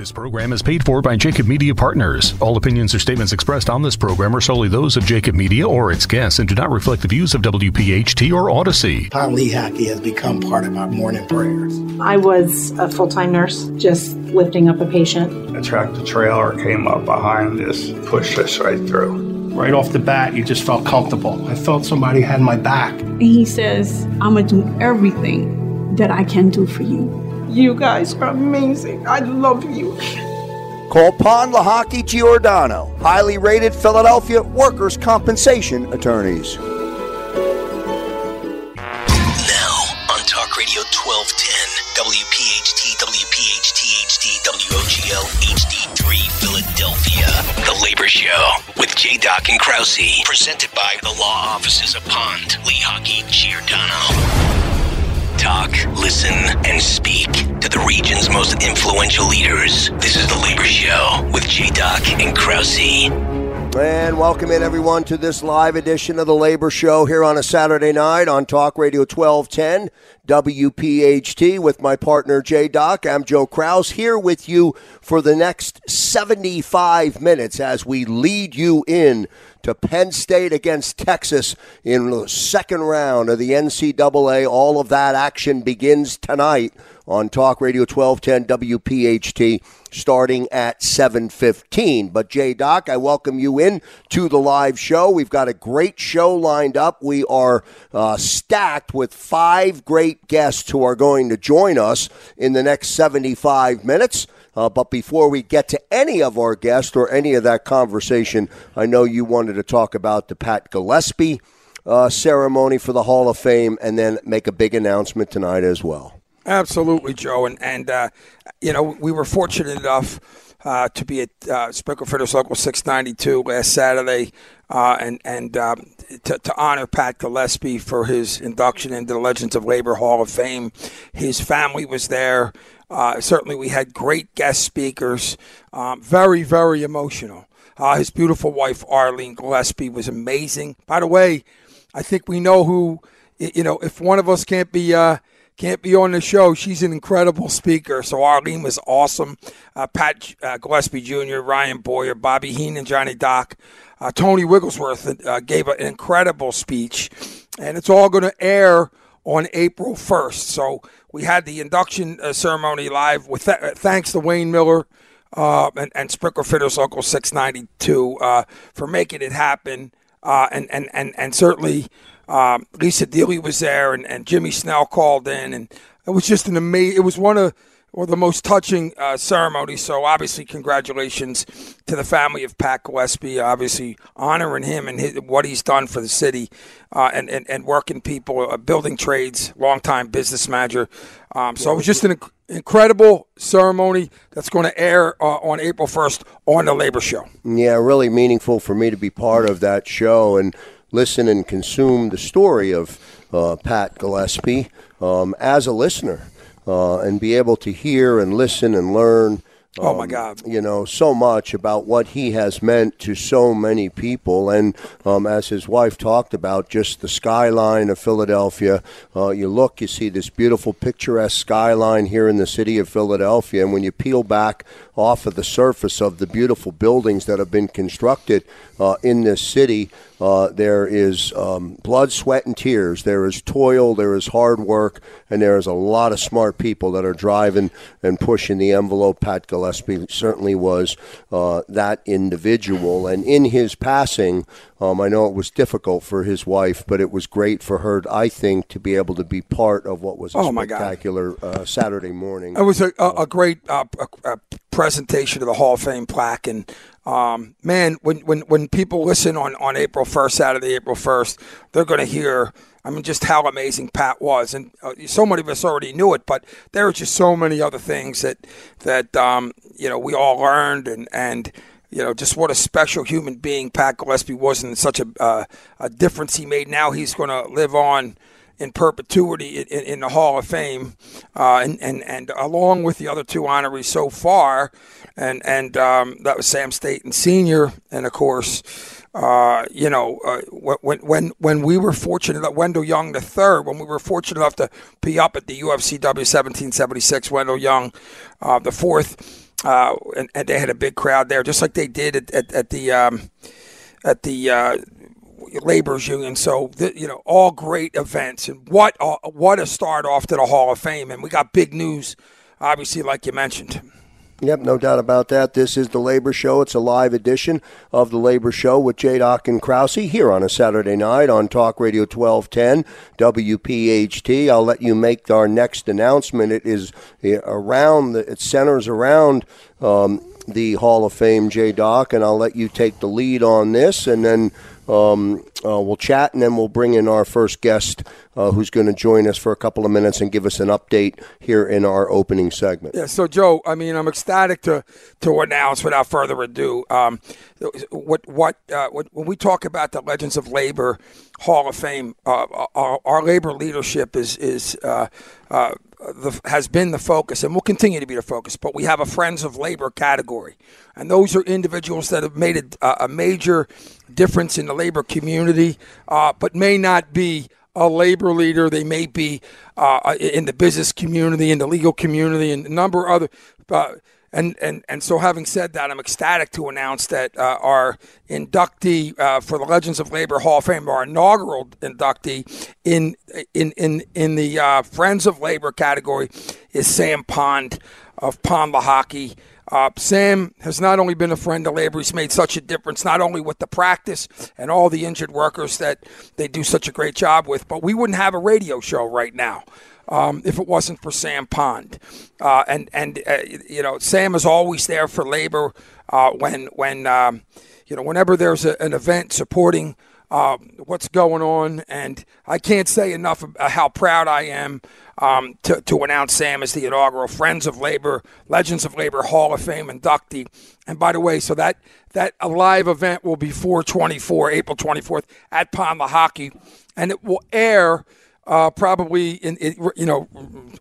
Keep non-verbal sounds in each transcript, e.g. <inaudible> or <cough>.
This program is paid for by Jacob Media Partners. All opinions or statements expressed on this program are solely those of Jacob Media or its guests and do not reflect the views of WPHT or Audacy. Pond Lehocky has become part of our morning prayers. I was a full time nurse, just lifting up a patient. A tractor trailer came up behind us, pushed us right through. Right off the bat, you just felt comfortable. I felt somebody had my back. He says, I'm going to do everything that I can do for you. You guys are amazing. I love you. Call Pond Lehocky Giordano, highly rated Philadelphia workers' compensation attorneys. Now on Talk Radio 1210, WPHT, WPHT, HD, WOGL, HD3, Philadelphia. The Labor Show with J. Doc and Krause, presented by the law offices of Pond, Lehocky, Giordano talk, listen, and speak to the region's most influential leaders. This is The Labor Show with J. Doc and Krause. And welcome in everyone to this live edition of the Labor Show here on a Saturday night on Talk Radio 1210 WPHT with my partner J Doc. I'm Joe Krause here with you for the next 75 minutes as we lead you in to Penn State against Texas in the second round of the NCAA. All of that action begins tonight on Talk Radio 1210 WPHT starting at 7:15. But Jay Doc, I welcome you in to the live show. We've got a great show lined up. We are uh, stacked with five great guests who are going to join us in the next 75 minutes. Uh, but before we get to any of our guests or any of that conversation, I know you wanted to talk about the Pat Gillespie uh, ceremony for the Hall of Fame and then make a big announcement tonight as well. Absolutely, Joe. And, and uh, you know, we were fortunate enough uh, to be at uh, Sprinkler Fitters Local 692 last Saturday uh, and, and um, to, to, honor Pat Gillespie for his induction into the Legends of Labor Hall of Fame. His family was there. Uh, certainly, we had great guest speakers. Um, very, very emotional. Uh, his beautiful wife, Arlene Gillespie, was amazing. By the way, I think we know who, you know, if one of us can't be. Can't be on the show. She's an incredible speaker. So Arlene was awesome. Uh, Pat uh, Gillespie Jr., Ryan Boyer, Bobby Henon, Johnny Doc, uh, Tony Wigglesworth uh, gave an incredible speech, and it's all going to air on April 1st. So we had the induction uh, ceremony live with th- uh, thanks to Wayne Miller and, and Sprinkler Fitters Local 692 uh, for making it happen. And, and, and, and certainly um, Lisa Deeley was there and, and Jimmy Snell called in. And it was just an amazing, it was one of or the most touching uh, ceremony. So obviously, congratulations to the family of Pat Gillespie. Obviously, honoring him and his, what he's done for the city uh, and, and, and working people, uh, building trades, longtime business manager. Um, so it was just an inc- incredible ceremony that's going to air uh, on April first on the Labor Show. Yeah, really meaningful for me to be part of that show and listen and consume the story of uh, Pat Gillespie um, as a listener uh, and be able to hear and listen and learn. Um, oh my um, God! You know so much about what he has meant to so many people, and um, as his wife talked about, just the skyline of Philadelphia. Uh, you look, you see this beautiful, picturesque skyline here in the city of Philadelphia, and when you peel back off of the surface of the beautiful buildings that have been constructed uh, in this city, uh, there is um, blood, sweat, and tears. There is toil, there is hard work, and there is a lot of smart people that are driving and pushing the envelope. Pat Gillespie certainly was uh, that individual. And in his passing, um, I know it was difficult for his wife, but it was great for her, I think, to be able to be part of what was a oh spectacular uh, Saturday morning. It was a, a, a great uh, a, presentation of the Hall of Fame plaque. And um, man, when, when, when people listen on, on April 1st, Saturday, April 1st, they're going to hear, I mean, just how amazing Pat was. And uh, so many of us already knew it, but there were just so many other things that, that um, you know, we all learned and, and, you know, just what a special human being Pat Gillespie was and such a, uh, a difference he made. Now he's going to live on in perpetuity in, in, the Hall of Fame, uh, and, and and along with the other two honorees so far, and and um, that was Sam Staten Senior, and of course, uh, you know, uh, when when when we were fortunate that Wendell Young the third, when we were fortunate enough to be up at the UFCW 1776, Wendell Young uh, the fourth uh, and, and, they had a big crowd there, just like they did at, at, at the um, at the uh, labor's union. So the, you know, all great events, and what uh, what a start off to the Hall of Fame. And we got big news, obviously, like you mentioned. Yep, no doubt about that. This is the Labor Show. It's a live edition of the Labor Show with J. Doc and Krause here on a Saturday night on Talk Radio 1210 WPHT. I'll let you make our next announcement. It is eh, around, it centers around um, the Hall of Fame, J. Doc, and I'll let you take the lead on this, and then um, uh, we'll chat, and then we'll bring in our first guest, uh, who's going to join us for a couple of minutes and give us an update here in our opening segment. Yeah. So, Joe, I mean, I'm ecstatic to to announce, without further ado, um, what what, uh, what, when we talk about the Legends of Labor Hall of Fame, uh, our, our, labor leadership is is uh, uh, the, has been the focus and will continue to be the focus. But we have a Friends of Labor category, and those are individuals that have made a, a major difference in the labor community, uh, but may not be a labor leader. They may be uh, in the business community, in the legal community, and a number of other. Uh, and, and, and so, having said that, I'm ecstatic to announce that uh, our inductee uh, for the Legends of Labor Hall of Fame, our inaugural inductee in in in in the uh, Friends of Labor category, is Sam Pond of Pond Lehocky. Uh, Sam has not only been a friend of labor, he's made such a difference, not only with the practice and all the injured workers that they do such a great job with, but we wouldn't have a radio show right now um, if it wasn't for Sam Pond. Uh, and and uh, you know, Sam is always there for labor uh, when when um, you know whenever there's a, an event supporting. Uh, what's going on, and I can't say enough how proud I am um, to, to announce Sam as the inaugural Friends of Labor, Legends of Labor Hall of Fame inductee. And by the way, so that that a live event will be 424, April 24th at Pond Lehocky, and it will air uh, probably in, you know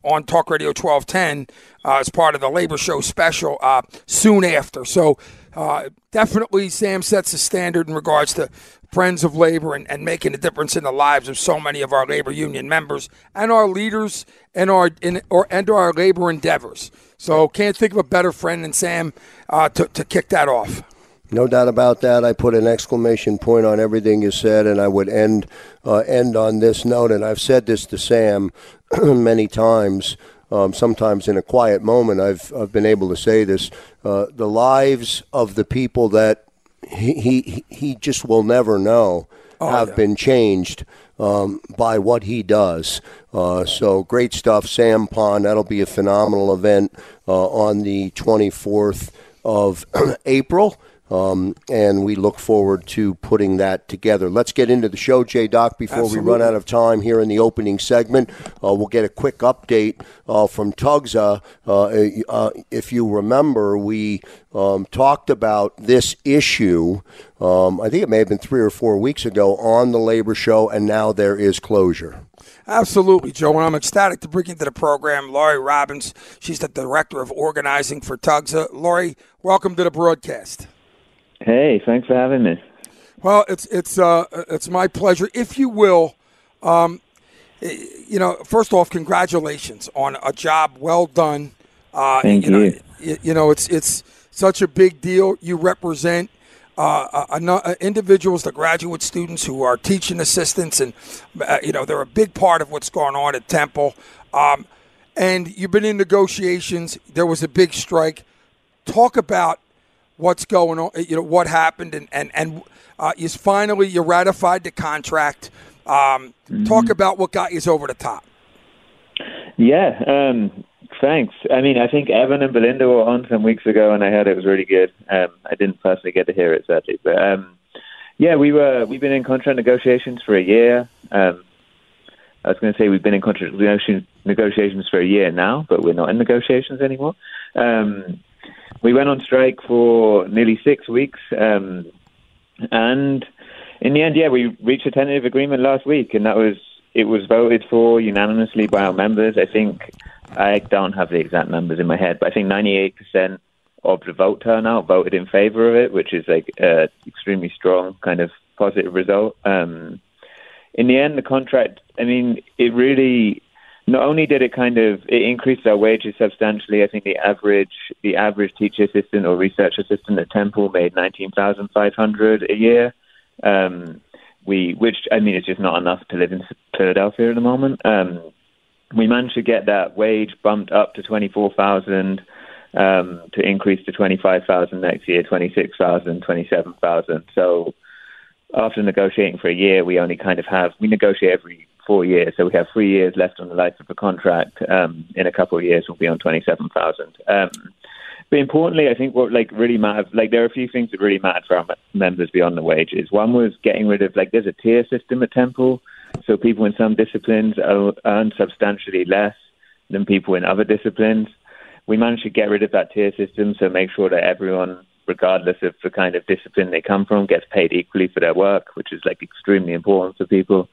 on Talk Radio 1210 uh, as part of the Labor Show special uh, soon after. So uh, definitely Sam sets a standard in regards to friends of labor and, and making a difference in the lives of so many of our labor union members and our leaders and our in, or and our labor endeavors. So can't think of a better friend than Sam uh, to, to kick that off. No doubt about that. I put an exclamation point on everything you said, and I would end uh, end on this note. And I've said this to Sam <clears throat> many times. Um, sometimes in a quiet moment, I've I've been able to say this. Uh, the lives of the people that he he, he just will never know oh, have yeah. been changed um, by what he does. Uh, so great stuff, Sam Pond. That'll be a phenomenal event uh, on the 24th of <clears throat> April. Um, and we look forward to putting that together. Let's get into the show, Jay Doc, before Absolutely. we run out of time here in the opening segment. Uh, we'll get a quick update uh, from Tugsa. Uh, uh if you remember, we um, talked about this issue, um, I think it may have been three or four weeks ago, on the Labor Show, and now there is closure. Absolutely, Joe. And I'm ecstatic to bring into the program Laurie Robbins. She's the Director of Organizing for Tugsa. Laurie, welcome to the broadcast. Hey, thanks for having me. Well, it's it's uh, it's my pleasure. If you will, um, you know, first off, congratulations on a job well done. Uh, Thank you. Know, you. you know, it's it's such a big deal. You represent uh, uh, individuals, the graduate students who are teaching assistants, and uh, you know they're a big part of what's going on at Temple. Um, and you've been in negotiations. There was a big strike. Talk about what's going on, you know, what happened, and and and uh, is finally you ratified the contract. Um, mm-hmm. Talk about what got you over the top. Yeah, um, thanks. I mean, I think Evan and Belinda were on some weeks ago, and I heard it was really good. Um, I didn't personally get to hear it sadly, but um, yeah, we were we've been in contract negotiations for a year. Um, I was going to say we've been in contract negotiations for a year now, but we're not in negotiations anymore. Um, we went on strike for nearly six weeks, um, and in the end, yeah, we reached a tentative agreement last week, and that was it was voted for unanimously by our members. I think I don't have the exact numbers in my head, but I think 98% of the vote turnout voted in favor of it, which is like an extremely strong kind of positive result. Um, in the end, the contract, I mean, it really not only did it kind of it increased our wages substantially. I think the average the average teacher assistant or research assistant at Temple made nineteen thousand five hundred a year. Um, we, which I mean, it's just not enough to live in Philadelphia at the moment. Um, we managed to get that wage bumped up to twenty four thousand. Um, to increase to 25,000 next year, 26,000, 27,000. So after negotiating for a year, we only kind of have, we negotiate every four years. So we have three years left on the life of the contract. Um, in a couple of years, we'll be on 27,000. Um, but importantly, I think what like really mattered, like there are a few things that really mattered for our members beyond the wages. One was getting rid of like there's a tier system at Temple, so people in some disciplines earn substantially less than people in other disciplines. We managed to get rid of that tier system, so make sure that everyone, regardless of the kind of discipline they come from, gets paid equally for their work, which is like extremely important for people.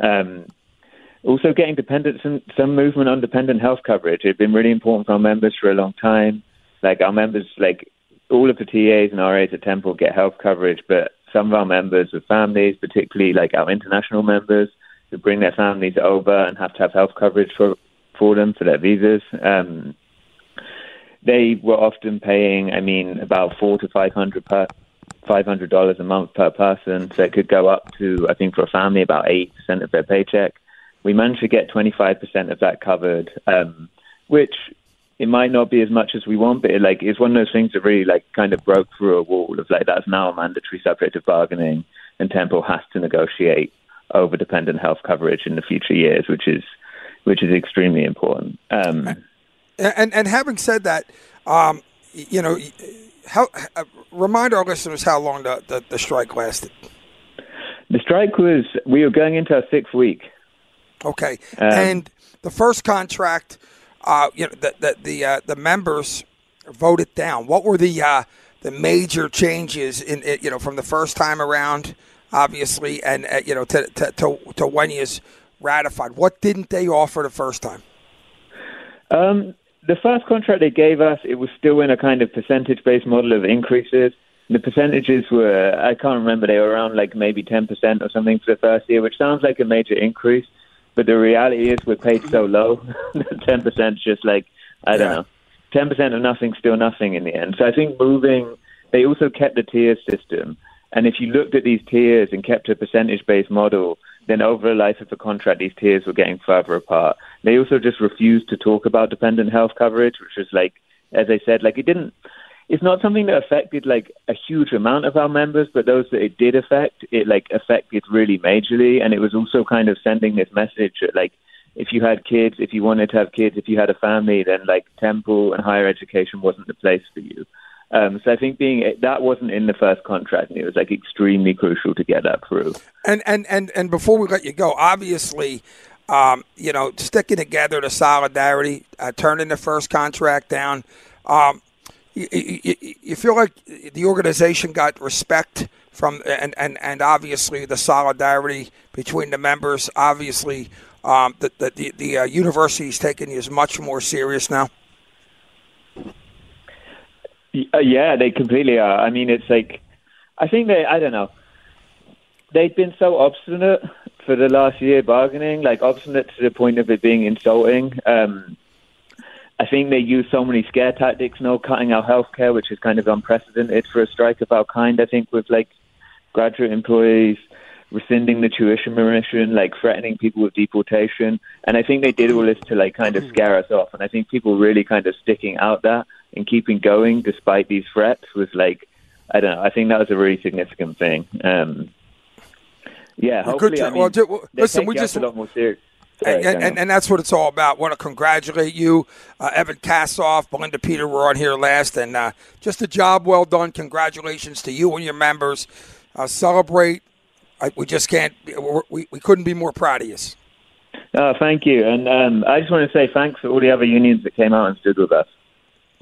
Um, also, getting dependent some, some movement on dependent health coverage. It's been really important for our members for a long time. Like our members, like all of the TAs and RAs at Temple get health coverage, but some of our members with families, particularly like our international members, who bring their families over and have to have health coverage for for them for their visas. Um, they were often paying, I mean, about four to five hundred per five hundred dollars a month per person. So it could go up to, I think, for a family, about eight percent of their paycheck we managed to get 25% of that covered, um, which it might not be as much as we want, but it, like it's one of those things that really like kind of broke through a wall of like that's now a mandatory subject of bargaining, and Temple has to negotiate over dependent health coverage in the future years, which is which is extremely important. Um, and and having said that, um, you know, how uh, remind our listeners how long the, the, the strike lasted. The strike was we were going into our sixth week. Okay, um, and the first contract, uh, you know, the the the, uh, the members voted down. What were the uh, the major changes in it, you know from the first time around, obviously, and uh, you know to, to to to when ratified? What didn't they offer the first time? Um, the first contract they gave us, it was still in a kind of percentage based model of increases. The percentages were, I can't remember, they were around like maybe 10% or something for the first year, which sounds like a major increase. But the reality is we're paid so low. <laughs> Ten percent just like I don't yeah. know. Ten percent of nothing, still nothing in the end. So I think moving. They also kept the tier system, and if you looked at these tiers and kept a percentage-based model, then over the life of the contract, these tiers were getting further apart. They also just refused to talk about dependent health coverage, which was like, as I said, like it didn't it's not something that affected like a huge amount of our members, but those that it did affect, it like affected really majorly, and it was also kind of sending this message that like if you had kids, if you wanted to have kids, if you had a family, then like temple and higher education wasn't the place for you. Um, so I think being that wasn't in the first contract, and it was like extremely crucial to get that through. And and and and before we let you go, obviously, um, you know, sticking together the solidarity, uh, turning the first contract down. Um, you, you, you feel like the organization got respect from and, and, and obviously the solidarity between the members. Obviously, um, the the the, the uh, university is taking you much more serious now. Uh, yeah, they completely are. I mean, it's like I think they. I don't know. They've been so obstinate for the last year bargaining, like obstinate to the point of it being insulting. Um, I think they use so many scare tactics, no cutting out healthcare, which is kind of unprecedented for a strike of our kind. I think with like graduate employees rescinding the tuition remission, like threatening people with deportation, and I think they did all this to like kind of scare us off. And I think people really kind of sticking out that and keeping going despite these threats was like, I don't know. I think that was a really significant thing. Um, yeah, hopefully, I mean, well, listen, we just a lot more serious and, and, and, that's what it's all about. Want to congratulate you, uh, Evan Kassoff, Belinda Peter were on here last, and uh, just a job well done. Congratulations to you and your members. Uh, celebrate. I, we just can't. We, we couldn't be more proud of you. Oh, thank you, and um, I just want to say thanks to all the other unions that came out and stood with us.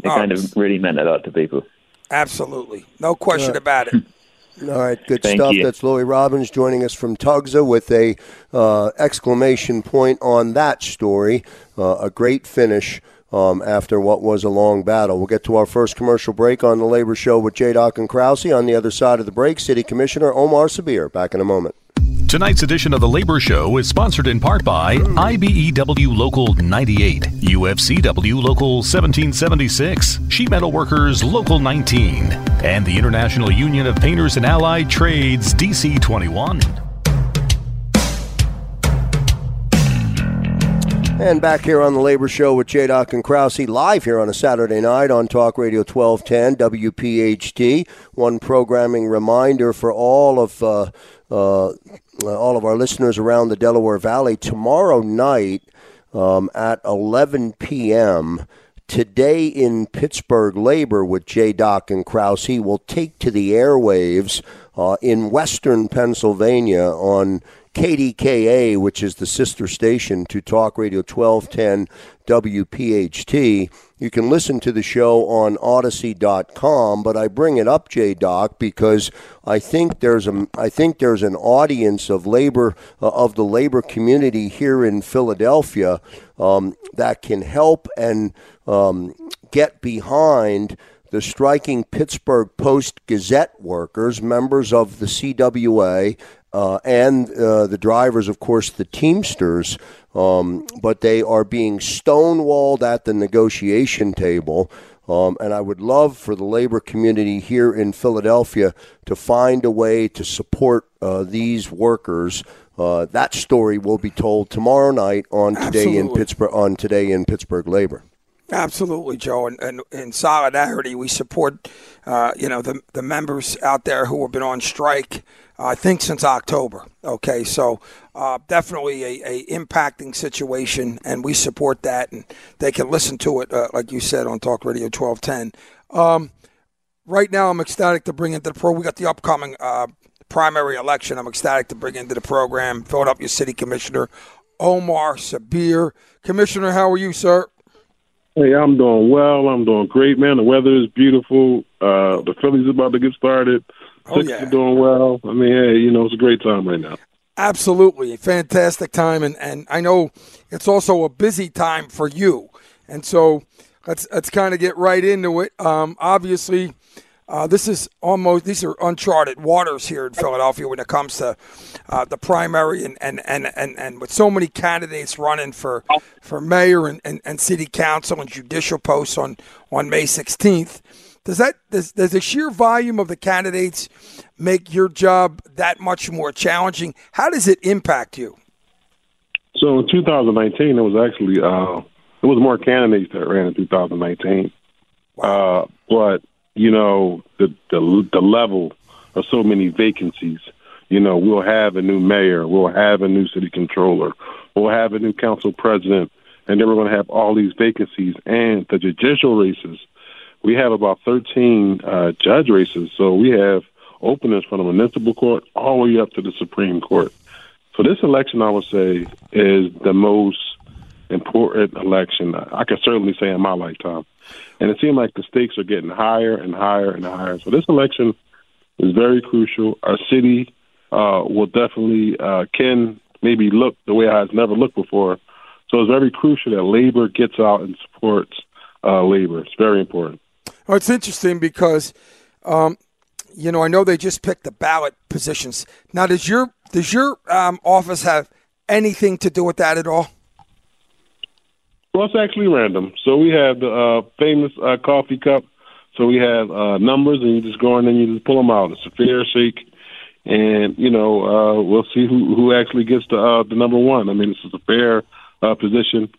It oh, kind of really meant a lot to people. Absolutely, no question about it. <laughs> All right, good Thank stuff. You. That's Louis Robbins joining us from Tugsa with a uh, exclamation point on that story. Uh, a great finish um, after what was a long battle. We'll get to our first commercial break on the Labor Show with J. Doc and Krause. On the other side of the break, City Commissioner Omar Sabir. Back in a moment. Tonight's edition of The Labor Show is sponsored in part by IBEW Local 98, UFCW Local 1776, Sheet Metal Workers Local 19, and the International Union of Painters and Allied Trades DC 21. And back here on the Labor Show with J. Doc and Krause, live here on a Saturday night on Talk Radio 1210 WPHT. One programming reminder for all of uh, uh, all of our listeners around the Delaware Valley tomorrow night um, at 11 p.m. Today in Pittsburgh Labor with J. Doc and Krause he will take to the airwaves uh, in Western Pennsylvania on KDKA, which is the sister station to Talk Radio 1210 WPHT. You can listen to the show on Audacy.com, but I bring it up, J Doc, because I think there's a I think there's an audience of labor uh, of the labor community here in Philadelphia um, that can help and um, get behind the striking Pittsburgh Post Gazette workers, members of the CWA, uh, and uh, the drivers, of course, the Teamsters, um, but they are being stonewalled at the negotiation table. Um, and I would love for the labor community here in Philadelphia to find a way to support uh, these workers. Uh, that story will be told tomorrow night on today Absolutely. in Pittsburgh on today in Pittsburgh Labor. Absolutely, Joe. And, and in solidarity, we support uh, you know the the members out there who have been on strike I think since October. Okay, so uh, definitely a, a, impacting situation, and we support that, and they can listen to it, uh, like you said, on Talk Radio twelve ten. Um, right now, I'm ecstatic to bring into the pro. We got the upcoming uh, primary election. I'm ecstatic to bring into the program Philadelphia City Commissioner Omar Sabir. Commissioner, how are you, sir? Hey, I'm doing well. I'm doing great, man. The weather is beautiful. Uh, the Phillies about to get started. Oh, yeah. are doing well. I mean, hey, you know, it's a great time right now. Absolutely. Fantastic time. And, and I know it's also a busy time for you. And so let's, let's kind of get right into it. Um, obviously, uh, this is almost these are uncharted waters here in Philadelphia when it comes to uh, the primary and, and, and, and, and with so many candidates running for for mayor and, and, and city council and judicial posts on, on May 16th. Does that does, does the sheer volume of the candidates make your job that much more challenging? How does it impact you? So in 2019, it was actually uh, it was more candidates that ran in 2019. Uh, but you know the, the the level of so many vacancies. You know, we'll have a new mayor, we'll have a new city controller, we'll have a new council president, and then we're going to have all these vacancies and the judicial races we have about 13 uh, judge races. So we have openings from the municipal court all the way up to the Supreme Court. So this election, I would say, is the most important election I can certainly say in my lifetime. And it seems like the stakes are getting higher and higher and higher. So this election is very crucial. Our city uh, will definitely uh, can maybe look the way it has never looked before. So it's very crucial that labor gets out and supports uh, labor. It's very important. Well, it's interesting because, um, you know, I know they just picked the ballot positions. Now, does your does your um, office have anything to do with that at all? Well, it's actually random. So we have the uh, famous uh, coffee cup. So we have uh, numbers, and you just go in and you just pull them out. It's a fair shake, and you know uh, we'll see who who actually gets the uh, the number one. I mean, this is a fair uh, position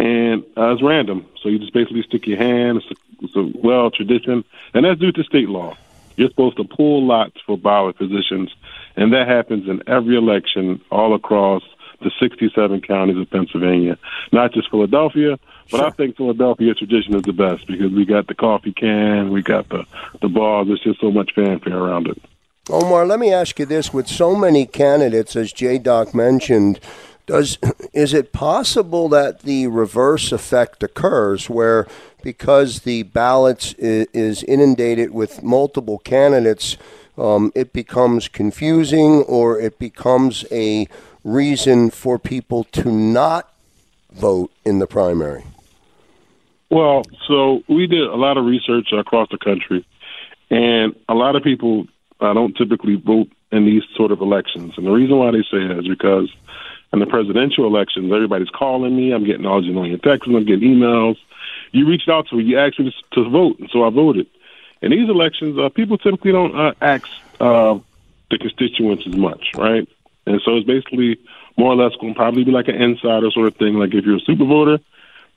and uh, it's random. So you just basically stick your hand. It's a, it's a well tradition, and that's due to state law. You're supposed to pull lots for ballot positions, and that happens in every election all across the 67 counties of Pennsylvania, not just Philadelphia. But sure. I think Philadelphia tradition is the best because we got the coffee can, we got the the ball. There's just so much fanfare around it. Omar, let me ask you this: with so many candidates, as J. Doc mentioned does <clears throat> is it possible that the reverse effect occurs where because the ballots is inundated with multiple candidates, um, it becomes confusing or it becomes a reason for people to not vote in the primary? Well, so we did a lot of research across the country, and a lot of people uh, don't typically vote in these sort of elections. And the reason why they say that is because in the presidential elections, everybody's calling me. I'm getting all these annoying texts. I'm getting emails. You reached out to me. You asked me to, to vote, and so I voted. In these elections, uh, people typically don't uh, ask uh, the constituents as much, right? And so it's basically more or less going to probably be like an insider sort of thing. Like if you're a super voter,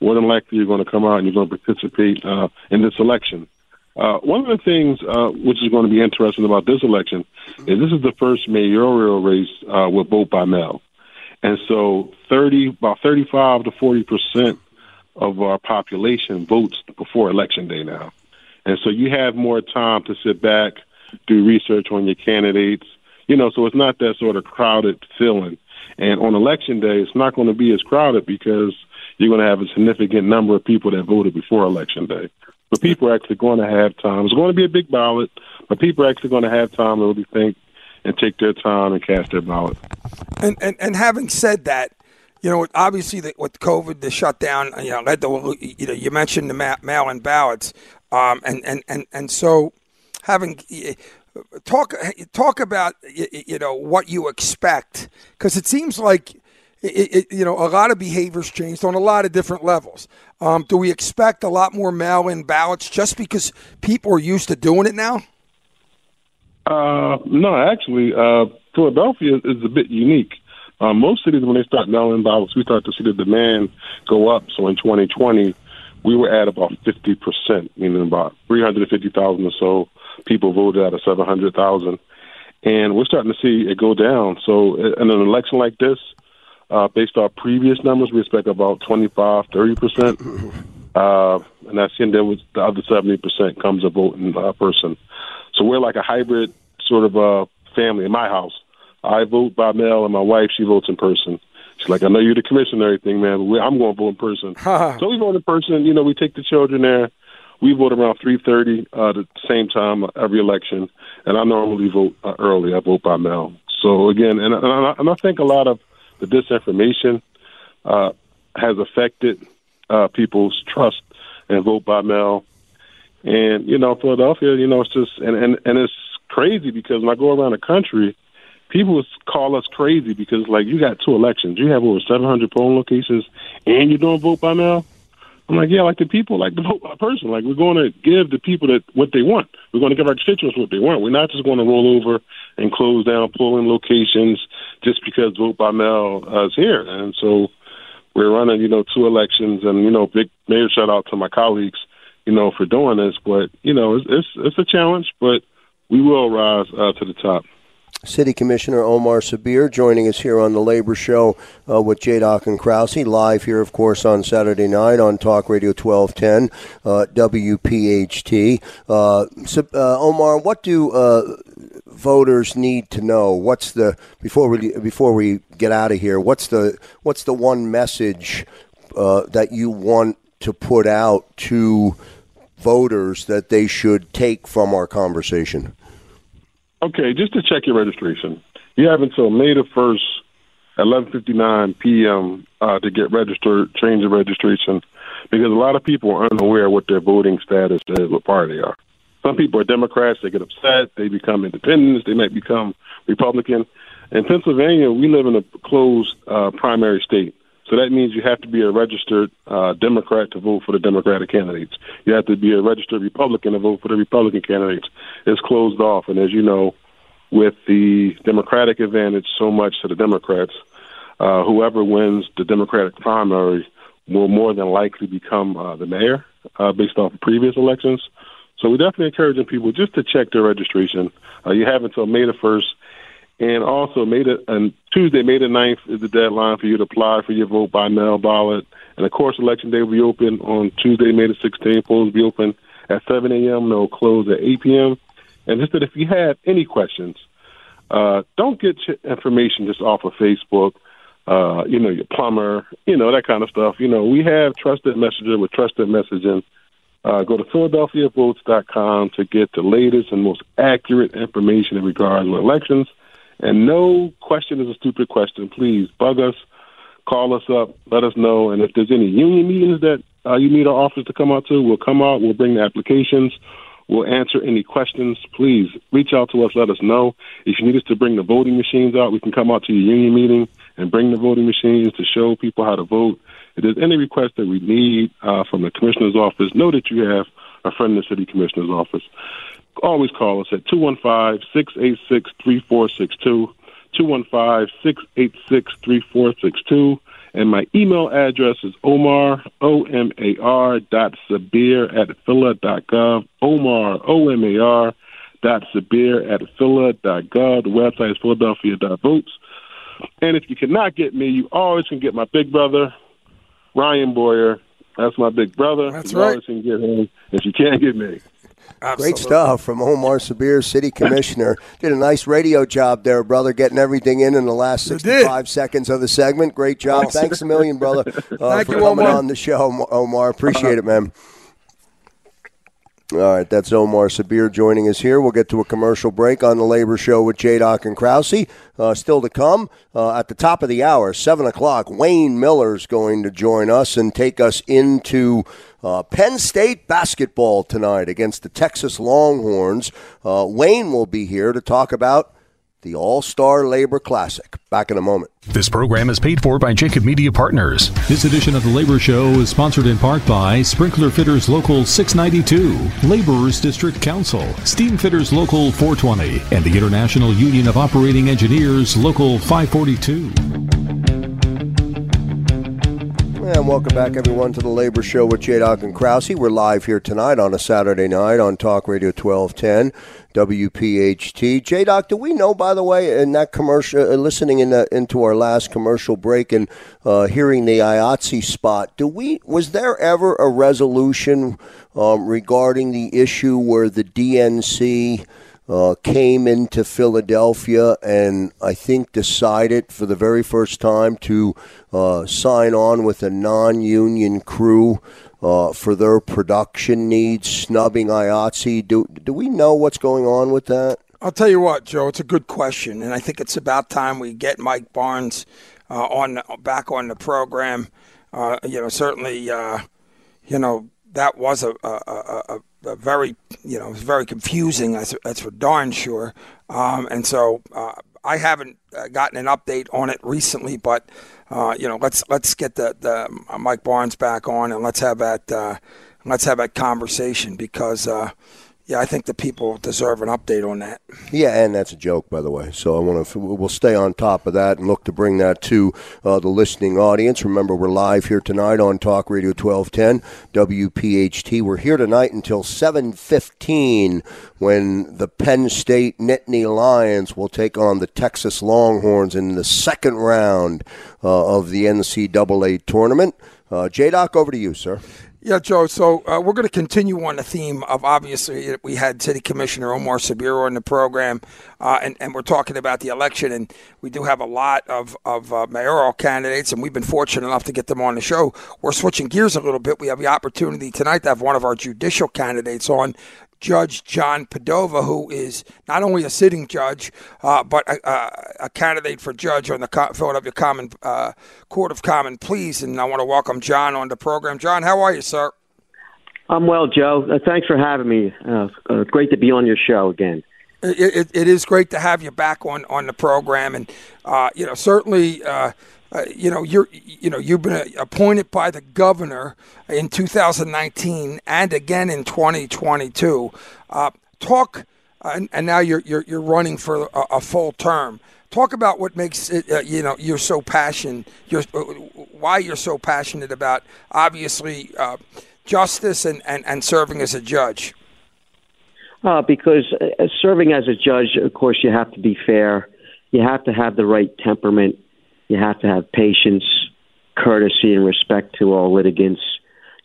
more than likely you're going to come out and you're going to participate uh, in this election. Uh, one of the things uh, which is going to be interesting about this election is this is the first mayoral race uh, with vote by mail, and so thirty about thirty five to forty percent of our population votes before election day now, and so you have more time to sit back, do research on your candidates, you know, so it's not that sort of crowded feeling. And on election day, it's not going to be as crowded because you're going to have a significant number of people that voted before election day. But people are actually going to have time. It's going to be a big ballot, but people are actually going to have time to really think and take their time and cast their ballot. And and, and having said that, you know, obviously the, with COVID, the shutdown, you know, led to you know you mentioned the ma- mail-in ballots, um, and and and and so having talk talk about you know what you expect because it seems like it, it, you know, a lot of behaviors changed on a lot of different levels. Um, do we expect a lot more mail-in ballots just because people are used to doing it now? Uh, no, actually, uh, Philadelphia is a bit unique. Uh, most cities, when they start mail-in ballots, we start to see the demand go up. So in 2020, we were at about 50%, meaning about 350,000 or so people voted out of 700,000. And we're starting to see it go down. So in an election like this, uh, based off previous numbers, we expect about 25, 30 percent, <clears throat> uh, and that's in there with the other 70 percent comes a voting uh, person. So we're like a hybrid sort of uh, family in my house. I vote by mail, and my wife she votes in person. She's like, I know you're the commissioner and everything, man. But I'm going to vote in person. <laughs> so we vote in person. You know, we take the children there. We vote around 3:30 uh, at the same time every election, and I normally vote uh, early. I vote by mail. So again, and, and, I, and I think a lot of the disinformation uh, has affected uh, people's trust and vote by mail. And you know, Philadelphia, you know, it's just and and and it's crazy because when I go around the country, people call us crazy because like you got two elections, you have over 700 polling locations, and you're doing vote by mail. I'm like, yeah, like the people like the vote by person. Like we're going to give the people that what they want. We're going to give our constituents what they want. We're not just going to roll over and close down polling locations just because vote by mail is here. And so we're running, you know, two elections, and you know, big major shout out to my colleagues, you know, for doing this. But you know, it's it's, it's a challenge, but we will rise uh, to the top. City Commissioner Omar Sabir joining us here on the Labor Show uh, with J. Doc and Krause, live here, of course, on Saturday night on Talk Radio 1210 uh, WPHT. Uh, so, uh, Omar, what do uh, voters need to know? What's the before we before we get out of here? What's the what's the one message uh, that you want to put out to voters that they should take from our conversation? Okay, just to check your registration. You have until May the first, eleven fifty nine p.m. Uh, to get registered, change your registration, because a lot of people are unaware what their voting status is, what party they are. Some people are Democrats, they get upset, they become independents, they might become Republican. In Pennsylvania, we live in a closed uh, primary state. So that means you have to be a registered uh, Democrat to vote for the Democratic candidates. You have to be a registered Republican to vote for the Republican candidates. It's closed off. And as you know, with the Democratic advantage so much to the Democrats, uh, whoever wins the Democratic primary will more than likely become uh, the mayor uh, based off of previous elections. So we're definitely encouraging people just to check their registration. Uh, you have until May the 1st and also, May the and Tuesday, May the 9th is the deadline for you to apply for your vote by mail ballot. And of course, election day will be open on Tuesday, May the 16th. Polls will be open at 7 a.m. They'll close at 8 p.m. And just that if you have any questions, uh, don't get your information just off of Facebook. Uh, you know, your plumber, you know, that kind of stuff. You know, we have trusted messenger with trusted messaging. Uh, go to PhiladelphiaVotes.com to get the latest and most accurate information in regards to elections. And no question is a stupid question. Please bug us, call us up, let us know. And if there's any union meetings that uh, you need our office to come out to, we'll come out. We'll bring the applications. We'll answer any questions. Please reach out to us. Let us know. If you need us to bring the voting machines out, we can come out to your union meeting and bring the voting machines to show people how to vote. If there's any request that we need uh, from the commissioner's office, know that you have a friend in the city commissioner's office. Always call us at 215 686 3462. 215 686 3462. And my email address is Omar, O M A R dot Sabir at Phila dot gov. Omar, O M A R dot Sabir at Phila dot gov. The website is Philadelphia votes. And if you cannot get me, you always can get my big brother, Ryan Boyer. That's my big brother. That's you right. always can get him if you can't get me. Great stuff from Omar Sabir, City Commissioner. Did a nice radio job there, brother, getting everything in in the last 65 seconds of the segment. Great job. Awesome. Thanks a million, brother, <laughs> uh, Thank for you, coming Omar. on the show, Omar. Appreciate it, man. All right, that's Omar Sabir joining us here. We'll get to a commercial break on the Labor Show with J. Doc and Krause. Uh, still to come uh, at the top of the hour, 7 o'clock, Wayne Miller's going to join us and take us into uh, Penn State basketball tonight against the Texas Longhorns. Uh, Wayne will be here to talk about the All Star Labor Classic. Back in a moment. This program is paid for by Jacob Media Partners. This edition of The Labor Show is sponsored in part by Sprinkler Fitters Local 692, Laborers District Council, Steam Fitters Local 420, and the International Union of Operating Engineers Local 542. And welcome back, everyone, to the Labor Show with Jay Doc and Krause. We're live here tonight on a Saturday night on Talk Radio 1210 WPHT. Jay Doc, do we know, by the way, in that commercial, uh, listening in the, into our last commercial break and uh, hearing the IATSE spot, do we was there ever a resolution um, regarding the issue where the DNC? Uh, came into Philadelphia and I think decided for the very first time to uh, sign on with a non union crew uh, for their production needs, snubbing IATSE. Do, do we know what's going on with that? I'll tell you what, Joe. It's a good question, and I think it's about time we get Mike Barnes uh, on back on the program. Uh, you know, certainly, uh, you know that was a, a, a a very, you know, it was very confusing. That's, that's for darn sure. Um, and so uh, I haven't uh, gotten an update on it recently, but uh, you know, let's let's get the, the Mike Barnes back on and let's have that uh, let's have that conversation because uh, yeah, I think the people deserve an update on that. Yeah, and that's a joke, by the way. So I want to we'll stay on top of that and look to bring that to uh, the listening audience. Remember, we're live here tonight on Talk Radio 1210 WPHT. We're here tonight until 7:15 when the Penn State Nittany Lions will take on the Texas Longhorns in the second round uh, of the NCAA tournament. Uh, J Doc, over to you, sir. Yeah, Joe. So uh, we're going to continue on the theme of obviously we had City Commissioner Omar Sabir on the program, uh, and, and we're talking about the election, and we do have a lot of, of uh, mayoral candidates, and we've been fortunate enough to get them on the show. We're switching gears a little bit. We have the opportunity tonight to have one of our judicial candidates on, Judge John Padova, who is not only a sitting judge, uh, but a, a, a, candidate for judge on the Philadelphia Common uh, Court of Common Pleas. And I want to welcome John on the program. John, how are you, sir? I'm well, Joe. Uh, thanks for having me. Uh, uh, great to be on your show again. It, it, it is great to have you back on, on the program, and uh, you know certainly uh, uh, you know you're you know you've been appointed by the governor in 2019 and again in 2022. Uh, talk, and, and, now you're, you're you're running for a, a full term. Talk about what makes it uh, you know you're so passionate. You're why you're so passionate about obviously justice and, and, and serving as a judge. Uh, because uh, serving as a judge, of course, you have to be fair. You have to have the right temperament. You have to have patience, courtesy, and respect to all litigants.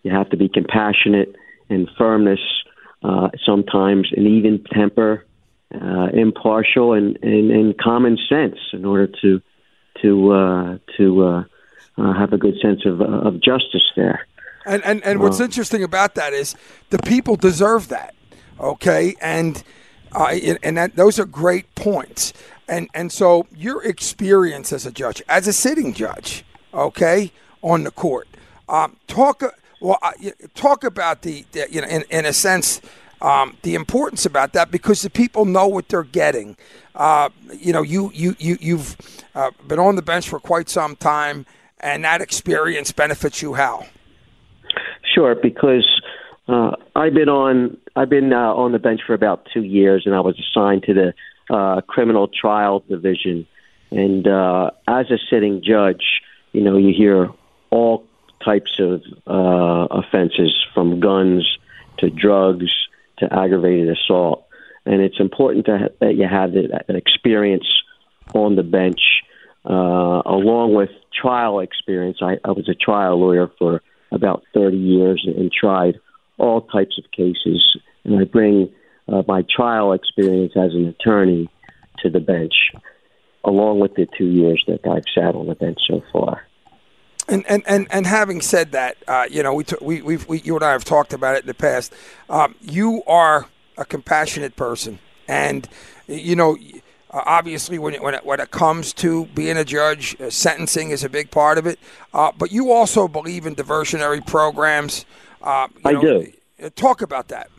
You have to be compassionate and firmness, uh, sometimes an even temper, uh, impartial, and, and, and common sense in order to to uh, to uh, uh, have a good sense of of justice there. And and, and what's interesting about that is the people deserve that. Okay, and uh, and that those are great points. And and so your experience as a judge, as a sitting judge, okay, on the court, um, talk well, uh, talk about the, the you know, in, in a sense, um, the importance about that because the people know what they're getting. Uh, you know, you you you you've uh, been on the bench for quite some time, and that experience benefits you how? Sure, because uh, I've been on I've been uh, on the bench for about two years, and I was assigned to the uh, criminal trial division. And uh, as a sitting judge, you know, you hear all types of uh, offenses from guns to drugs to aggravated assault. And it's important to ha- that you have that, that experience on the bench, uh, along with trial experience. I, I was a trial lawyer for about 30 years and tried all types of cases. And I bring uh, my trial experience as an attorney to the bench, along with the two years that I've sat on the bench so far. And and, and, and having said that, uh, you know, we, t- we, we've, we, you and I have talked about it in the past. Um, you are a compassionate person. And, you know, uh, obviously, when it, when, it, when it comes to being a judge, uh, sentencing is a big part of it. Uh, but you also believe in diversionary programs. Uh, I know, do. Talk about that.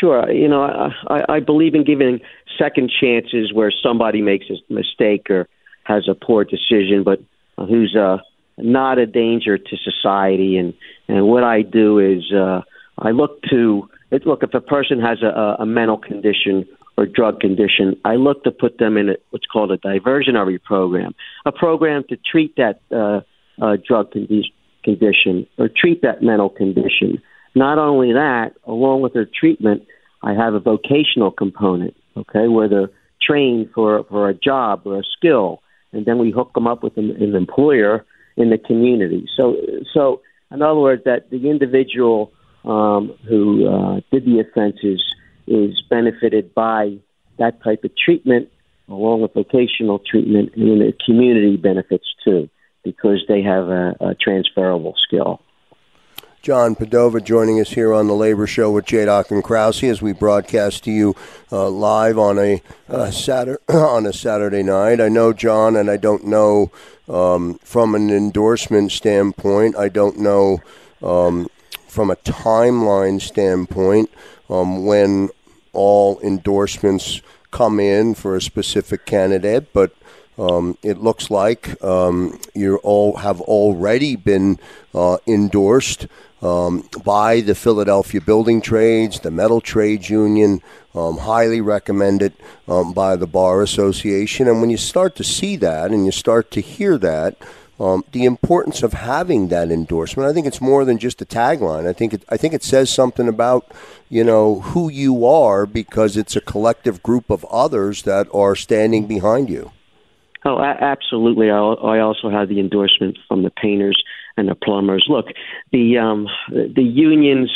Sure. You know, I, I believe in giving second chances where somebody makes a mistake or has a poor decision, but who's uh, not a danger to society. And and what I do is uh, I look to look if a person has a, a mental condition or drug condition, I look to put them in a, what's called a diversionary program, a program to treat that uh, uh, drug condi- condition or treat that mental condition. Not only that, along with their treatment, I have a vocational component, okay, where they're trained for, for a job or a skill, and then we hook them up with an, an employer in the community. So, so in other words, that the individual um, who uh, did the offenses is benefited by that type of treatment, along with vocational treatment, and the community benefits too because they have a, a transferable skill. John Padova joining us here on the Labor Show with Doc and Krause as we broadcast to you uh, live on a Saturday <clears throat> on a Saturday night. I know John, and I don't know um, from an endorsement standpoint. I don't know um, from a timeline standpoint um, when all endorsements come in for a specific candidate, but um, it looks like um, you all have already been uh, endorsed um, by the Philadelphia Building Trades, the Metal Trades Union, um, highly recommended um, by the Bar Association. And when you start to see that and you start to hear that, um, the importance of having that endorsement. I think it's more than just a tagline. I think it, I think it says something about you know who you are because it's a collective group of others that are standing behind you. Oh, a- absolutely. I, I also have the endorsement from the painters and the plumbers. Look, the um, the unions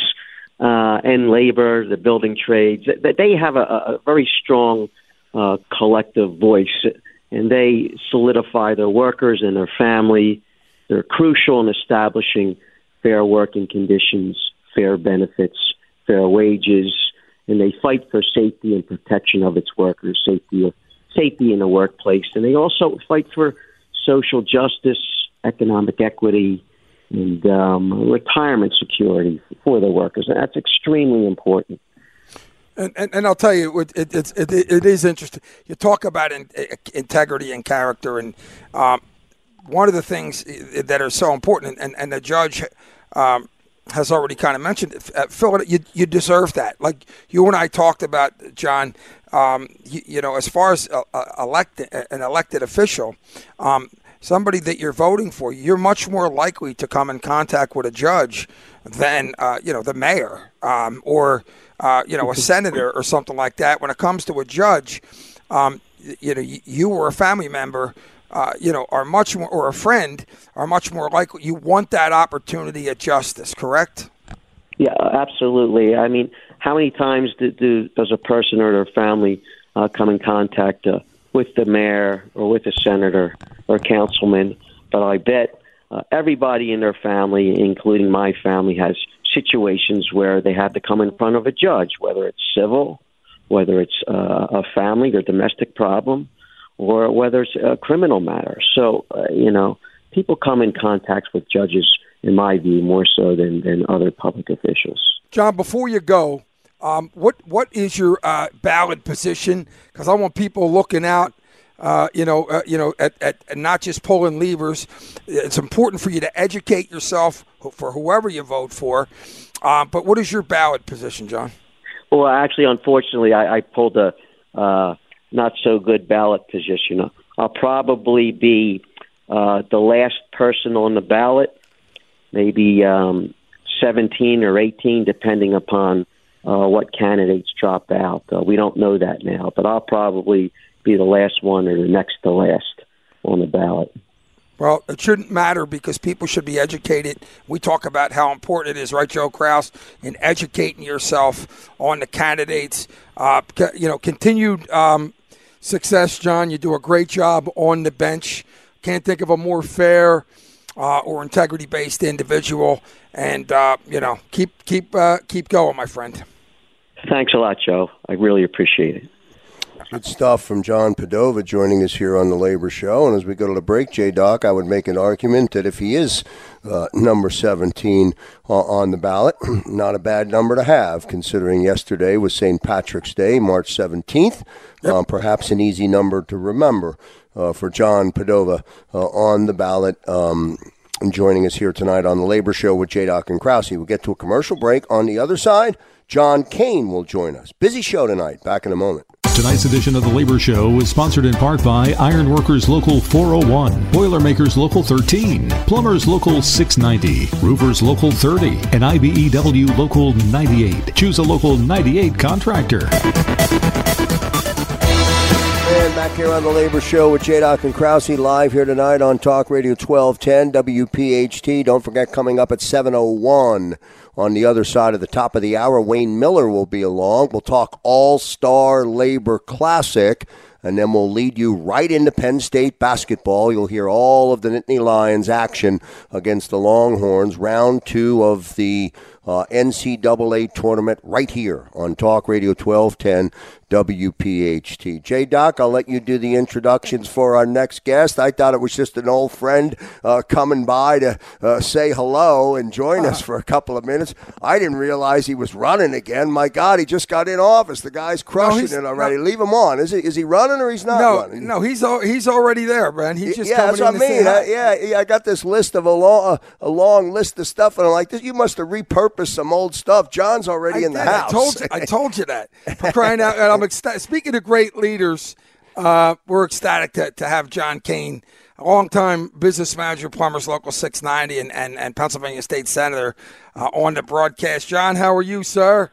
uh, and labor, the building trades, they have a, a very strong uh, collective voice and they solidify their workers and their family. They're crucial in establishing fair working conditions, fair benefits, fair wages, and they fight for safety and protection of its workers, safety of safety in the workplace, and they also fight for social justice, economic equity, and um, retirement security for the workers. And that's extremely important. And, and, and I'll tell you, it, it, it, it is interesting. You talk about in, integrity and character, and um, one of the things that are so important, and, and the judge um, has already kind of mentioned it, uh, Phil, you, you deserve that. Like you and I talked about, John, um, you, you, know, as far as elected, an elected official, um, somebody that you're voting for, you're much more likely to come in contact with a judge than, uh, you know, the mayor um, or – uh, you know, a senator or something like that. When it comes to a judge, um, you know, you, you or a family member, uh, you know, are much more, or a friend, are much more likely. You want that opportunity at justice, correct? Yeah, absolutely. I mean, how many times do, do does a person or their family uh, come in contact uh, with the mayor or with a senator or a councilman? But I bet uh, everybody in their family, including my family, has situations where they have to come in front of a judge, whether it's civil, whether it's uh, a family or domestic problem, or whether it's a criminal matter. So, uh, you know, people come in contact with judges, in my view, more so than, than other public officials. John, before you go, Um, what what is your uh, ballot position? Because I want people looking out. Uh, you know, uh, you know, at, at, at not just pulling levers. It's important for you to educate yourself for whoever you vote for. Uh, but what is your ballot position, John? Well, actually, unfortunately, I, I pulled a uh, not so good ballot position. I'll probably be uh, the last person on the ballot, maybe um, 17 or 18, depending upon uh, what candidates drop out. Uh, we don't know that now, but I'll probably be the last one or the next to last on the ballot. Well, it shouldn't matter because people should be educated. We talk about how important it is, right, Joe Krause, in educating yourself on the candidates. Uh, you know, continued um, success, John. You do a great job on the bench. Can't think of a more fair uh, or integrity-based individual. And uh, you know, keep keep uh, keep going, my friend. Thanks a lot, Joe. I really appreciate it. Good stuff from John Padova joining us here on the Labor Show. And as we go to the break, J Doc, I would make an argument that if he is uh, number 17 uh, on the ballot, <clears throat> not a bad number to have, considering yesterday was St. Patrick's Day, March 17th. Yep. Uh, perhaps an easy number to remember uh, for John Padova uh, on the ballot. Um, and joining us here tonight on the Labor Show with J Doc and Krause. We'll get to a commercial break. On the other side, John Kane will join us. Busy show tonight. Back in a moment. Tonight's edition of the Labor Show is sponsored in part by Ironworkers Local 401, Boilermakers Local 13, Plumbers Local 690, Roofers Local 30, and IBEW Local 98. Choose a Local 98 contractor. Back here on the Labor Show with J. Doc and Krause live here tonight on Talk Radio 1210 WPHT. Don't forget, coming up at 701 on the other side of the top of the hour, Wayne Miller will be along. We'll talk All Star Labor Classic, and then we'll lead you right into Penn State basketball. You'll hear all of the Nittany Lions action against the Longhorns, round two of the uh, NCAA tournament right here on Talk Radio 1210 WPHT. J Doc, I'll let you do the introductions for our next guest. I thought it was just an old friend uh, coming by to uh, say hello and join us for a couple of minutes. I didn't realize he was running again. My God, he just got in office. The guy's crushing no, it already. No, Leave him on. Is he? Is he running or he's not no, running? No, he's al- he's already there, man. He's just yeah, that's what I mean. I, yeah, I got this list of a long a long list of stuff, and I'm like, you must have repurposed some old stuff. John's already I in did. the house. I told you. I told you that. For crying out! and I'm ecstatic. Speaking of great leaders, uh, we're ecstatic to, to have John Kane, a longtime business manager, Plumbers Local 690, and, and, and Pennsylvania State Senator, uh, on the broadcast. John, how are you, sir?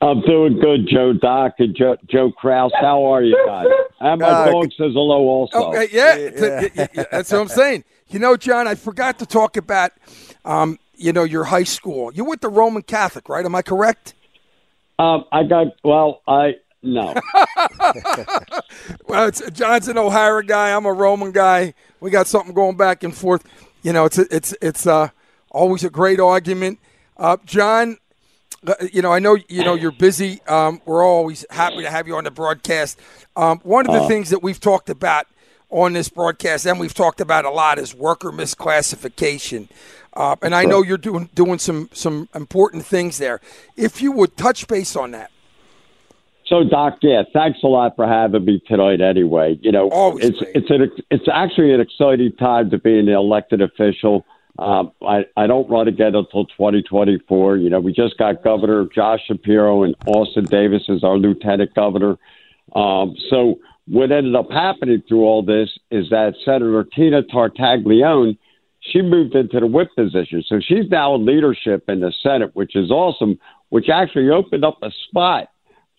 I'm doing good, Joe Doc and Joe, Joe Krause. How are you guys? And my uh, dog says hello also. Okay, yeah, yeah. yeah, that's what I'm saying. You know, John, I forgot to talk about, um, you know, your high school. You went to Roman Catholic, right? Am I correct? Um, I got well. I no. <laughs> well, it's John's an O'Hara guy. I'm a Roman guy. We got something going back and forth. You know, it's it's it's uh, always a great argument. Uh, John, uh, you know, I know you know you're busy. Um, we're always happy to have you on the broadcast. Um, one of the uh, things that we've talked about on this broadcast, and we've talked about a lot, is worker misclassification. Uh, and I know you're doing doing some some important things there. If you would touch base on that. So, Doc, yeah, thanks a lot for having me tonight. Anyway, you know, Always it's great. it's an, it's actually an exciting time to be an elected official. Um, I I don't run again until 2024. You know, we just got Governor Josh Shapiro and Austin Davis as our lieutenant governor. Um, so, what ended up happening through all this is that Senator Tina Tartaglione she moved into the whip position, so she's now in leadership in the Senate, which is awesome. Which actually opened up a spot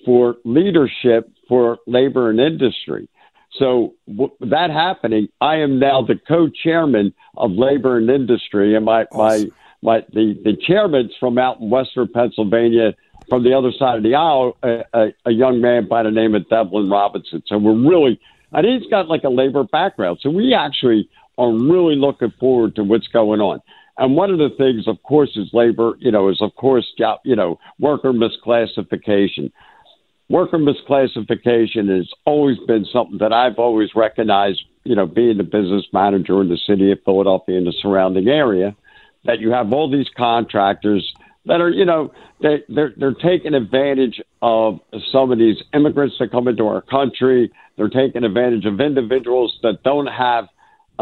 for leadership for labor and industry. So w- that happening, I am now the co-chairman of labor and industry, and my awesome. my my the the chairman's from out in Western Pennsylvania, from the other side of the aisle, a, a, a young man by the name of Devlin Robinson. So we're really, and he's got like a labor background. So we actually are really looking forward to what's going on. And one of the things, of course, is labor. You know, is of course, you know, worker misclassification worker misclassification has always been something that I've always recognized, you know, being the business manager in the city of Philadelphia and the surrounding area, that you have all these contractors that are, you know, they, they're, they're taking advantage of some of these immigrants that come into our country. They're taking advantage of individuals that don't have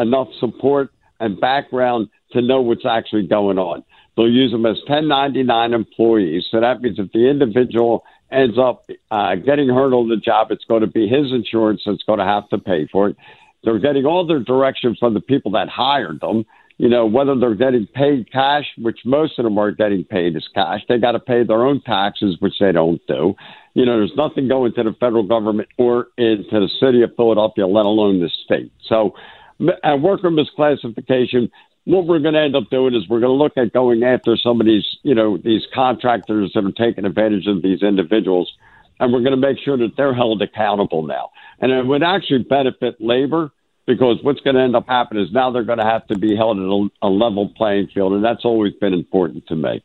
enough support and background to know what's actually going on. They'll use them as 1099 employees. So that means if the individual ends up uh, getting hurt on the job, it's going to be his insurance that's going to have to pay for it. They're getting all their direction from the people that hired them. You know, whether they're getting paid cash, which most of them are getting paid as cash, they got to pay their own taxes, which they don't do. You know, there's nothing going to the federal government or into the city of Philadelphia, let alone the state. So, at worker misclassification, what we're going to end up doing is we're going to look at going after some of these, you know, these contractors that are taking advantage of these individuals, and we're going to make sure that they're held accountable now. And it would actually benefit labor because what's going to end up happening is now they're going to have to be held at a, a level playing field, and that's always been important to me.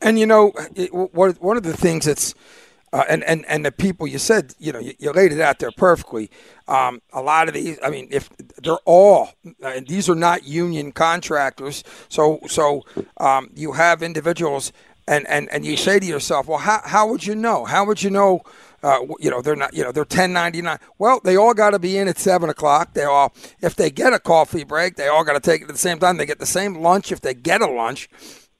And you know, one of the things that's uh, and, and, and the people you said, you know, you, you laid it out there perfectly. Um, a lot of these, I mean, if they're all, and these are not union contractors, so so um, you have individuals, and, and, and you say to yourself, well, how, how would you know? How would you know? Uh, you know, they're not, you know, they're 1099. Well, they all got to be in at 7 o'clock. They all, if they get a coffee break, they all got to take it at the same time. They get the same lunch if they get a lunch.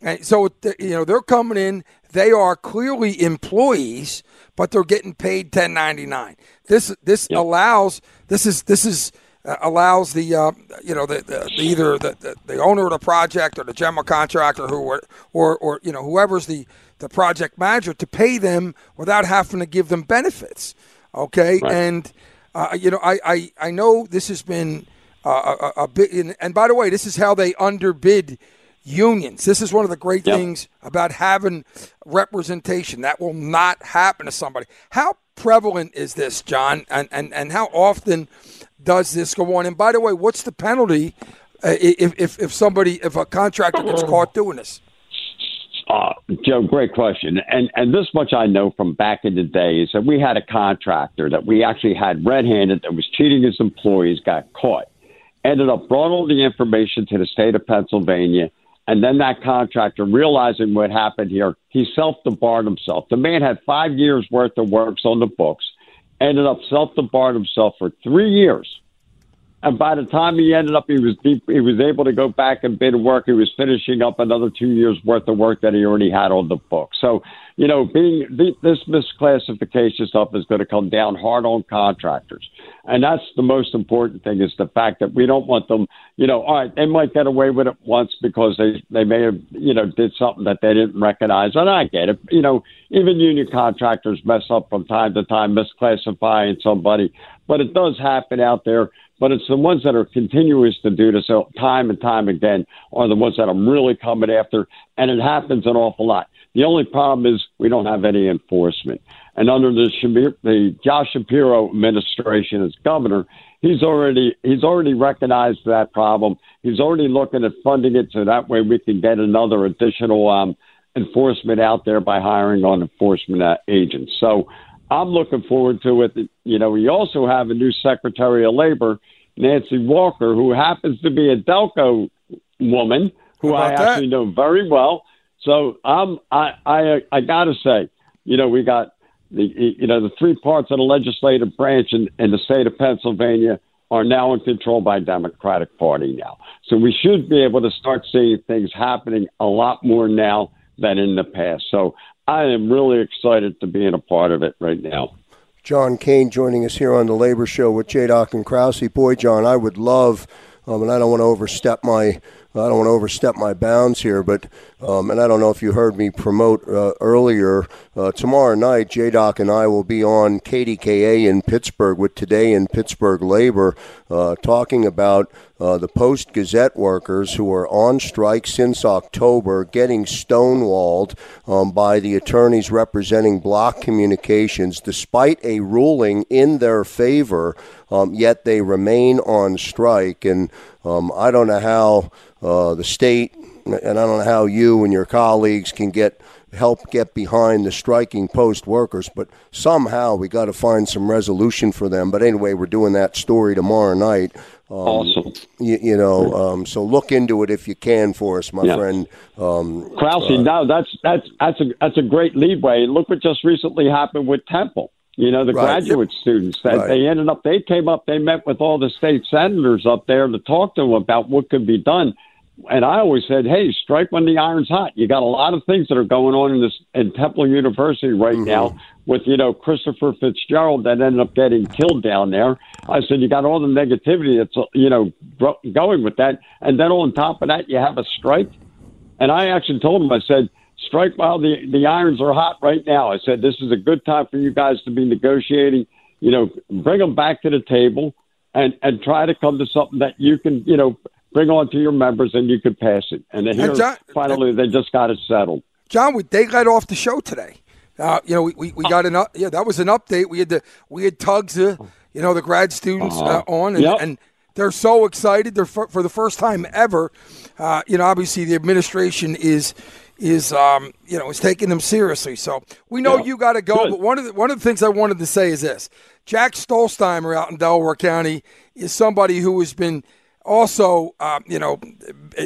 And so, you know, they're coming in they are clearly employees, but they're getting paid 1099. This this yep. allows this is this is uh, allows the uh, you know the, the, the either the, the, the owner of the project or the general contractor who or or, or you know whoever's the the project manager to pay them without having to give them benefits. Okay, right. and uh, you know I, I I know this has been uh, a, a, a bit. And by the way, this is how they underbid unions. This is one of the great yep. things about having representation. That will not happen to somebody. How prevalent is this, John? And, and, and how often does this go on? And by the way, what's the penalty uh, if, if, if somebody, if a contractor gets caught doing this? Uh, Joe, great question. And and this much I know from back in the days that we had a contractor that we actually had red-handed that was cheating his employees, got caught, ended up brought all the information to the state of Pennsylvania, and then that contractor, realizing what happened here, he self debarred himself. The man had five years worth of works on the books, ended up self debarred himself for three years. And by the time he ended up, he was deep, he was able to go back and bid work. He was finishing up another two years worth of work that he already had on the book. So, you know, being this misclassification stuff is going to come down hard on contractors, and that's the most important thing is the fact that we don't want them. You know, all right, they might get away with it once because they they may have you know did something that they didn't recognize, and I get it. You know, even union contractors mess up from time to time, misclassifying somebody, but it does happen out there but it's the ones that are continuous to do this time and time again are the ones that I'm really coming after, and it happens an awful lot. The only problem is we don't have any enforcement. And under the, the Josh Shapiro administration as governor, he's already he's already recognized that problem. He's already looking at funding it so that way we can get another additional um, enforcement out there by hiring on enforcement uh, agents. So I'm looking forward to it. You know, we also have a new Secretary of Labor, Nancy Walker, who happens to be a Delco woman who I actually know very well. So I'm I I uh, I gotta say, you know, we got the you know the three parts of the legislative branch in, in the state of Pennsylvania are now in control by Democratic Party now. So we should be able to start seeing things happening a lot more now than in the past. So I am really excited to be in a part of it right now. John Kane joining us here on the Labor Show with J. Doc and Krause. Boy, John, I would love, um, and I don't want to overstep my I don't want to overstep my bounds here, but um, and I don't know if you heard me promote uh, earlier. Uh, tomorrow night, J Doc and I will be on KDKA in Pittsburgh with Today in Pittsburgh Labor, uh, talking about uh, the Post Gazette workers who are on strike since October, getting stonewalled um, by the attorneys representing Block Communications, despite a ruling in their favor. Um, yet they remain on strike, and um, I don't know how uh, the state, and I don't know how you and your colleagues can get help get behind the striking post workers. But somehow we got to find some resolution for them. But anyway, we're doing that story tomorrow night. Um, Awesome. You, you know, um, so look into it if you can for us, my Yeah. friend. Um, Krause, uh, no, that's that's that's a that's a great leadway. And look what just recently happened with Temple. You know, the Right. graduate students that Right. they ended up they came up, they met with all the state senators up there to talk to them about what could be done. And I always said, hey, strike when the iron's hot. You got a lot of things that are going on in this in Temple University right Mm-hmm. now with you know Christopher Fitzgerald that ended up getting killed down there. I said you got all the negativity that's you know going with that, and then on top of that you have a strike. And I actually told him, I said, strike while the, the irons are hot right now. I said, this is a good time for you guys to be negotiating. You know, bring them back to the table and, and try to come to something that you can, you know, bring on to your members and you can pass it. And then here, John- finally, they just got it settled. John, we, they got off the show today. Uh, you know, we, we, we got an up, yeah, that was an update. We had the we had Tugs, uh, you know, the grad students uh, Uh-huh. on, and, Yep. and they're so excited. They're for, for the first time ever. Uh, you know, obviously the administration is is um, you know is taking them seriously. So we know Yeah. you got to go. Good. But one of the one of the things I wanted to say is this: Jack Stollsteimer out in Delaware County is somebody who has been also, uh, you know,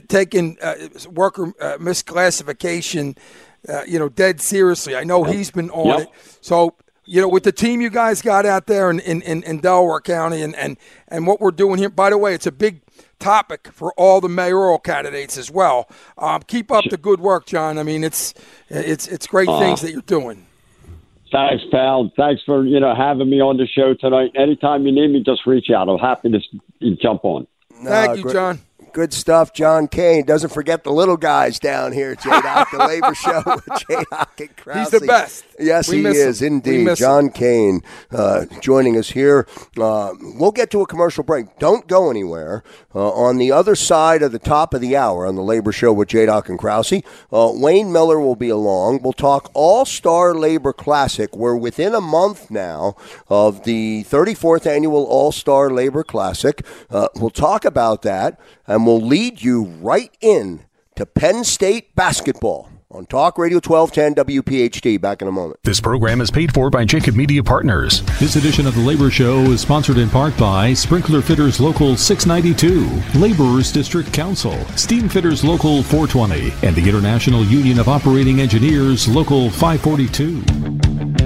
taking uh, worker uh, misclassification, uh, you know, dead seriously. I know he's been on Yep. it. So, you know, with the team you guys got out there in, in, in, in Delaware County and, and, and what we're doing here, by the way, it's a big topic for all the mayoral candidates as well. Um, keep up the good work, John. I mean, it's it's it's great Uh, things that you're doing. Thanks, pal. Thanks for, you know, having me on the show tonight. Anytime you need me, just reach out. I'm happy to s- jump on. Thank you, great- John. Good stuff, John Kane. Doesn't forget the little guys down here, J Doc, the <laughs> labor show with J Doc and Krause. He's the best. Yes, We he is him. Indeed. John Kane uh, joining us here. Uh, we'll get to a commercial break. Don't go anywhere. Uh, on the other side of the top of the hour on the Labor Show with J. Doc and Krause, uh, Wayne Miller will be along. We'll talk All Star Labor Classic. We're within a month now of the 34th annual All Star Labor Classic. Uh, we'll talk about that, and we'll lead you right in to Penn State basketball on Talk Radio 1210 WPHT. Back in a moment. This program is paid for by Jacob Media Partners. This edition of the Labor Show is sponsored in part by Sprinkler Fitters Local 692, Laborers District Council, Steam Fitters Local 420, and the International Union of Operating Engineers Local 542.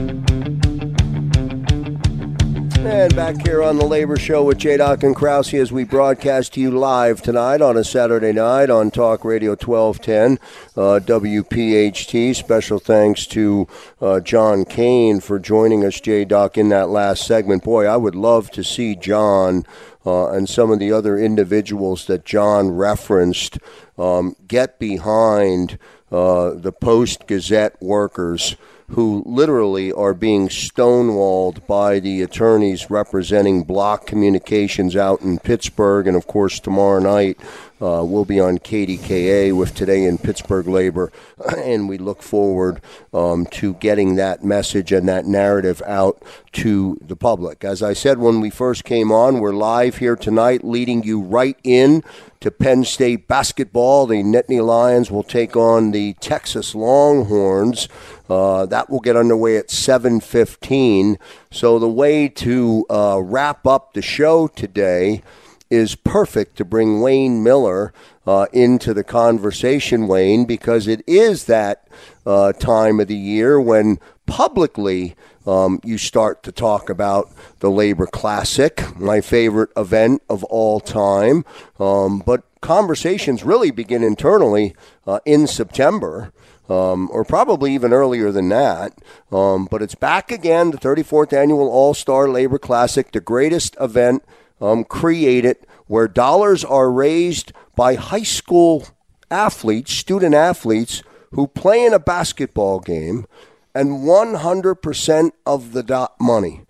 And back here on the Labor Show with J. Doc and Krause as we broadcast to you live tonight on a Saturday night on Talk Radio 1210 uh, WPHT. Special thanks to uh, John Kane for joining us, J. Doc, in that last segment. Boy, I would love to see John uh, and some of the other individuals that John referenced um, get behind uh, the Post Gazette workers who literally are being stonewalled by the attorneys representing Block Communications out in Pittsburgh. And of course, tomorrow night uh, we'll be on KDKA with Today in Pittsburgh Labor. <clears throat> And we look forward um, to getting that message and that narrative out to the public. As I said when we first came on, we're live here tonight, leading you right in to Penn State basketball. The Nittany Lions will take on the Texas Longhorns. Uh, that will get underway at 7:15. So the way to uh, wrap up the show today is perfect to bring Wayne Miller uh, into the conversation, Wayne, because it is that uh, time of the year when publicly um, you start to talk about the Labor Classic, my favorite event of all time. Um, but conversations really begin internally uh, in September. Um, or probably even earlier than that. Um, but it's back again, the 34th annual All Star Labor Classic, the greatest event um, created where dollars are raised by high school athletes, student athletes who play in a basketball game, and 100% of the do- money,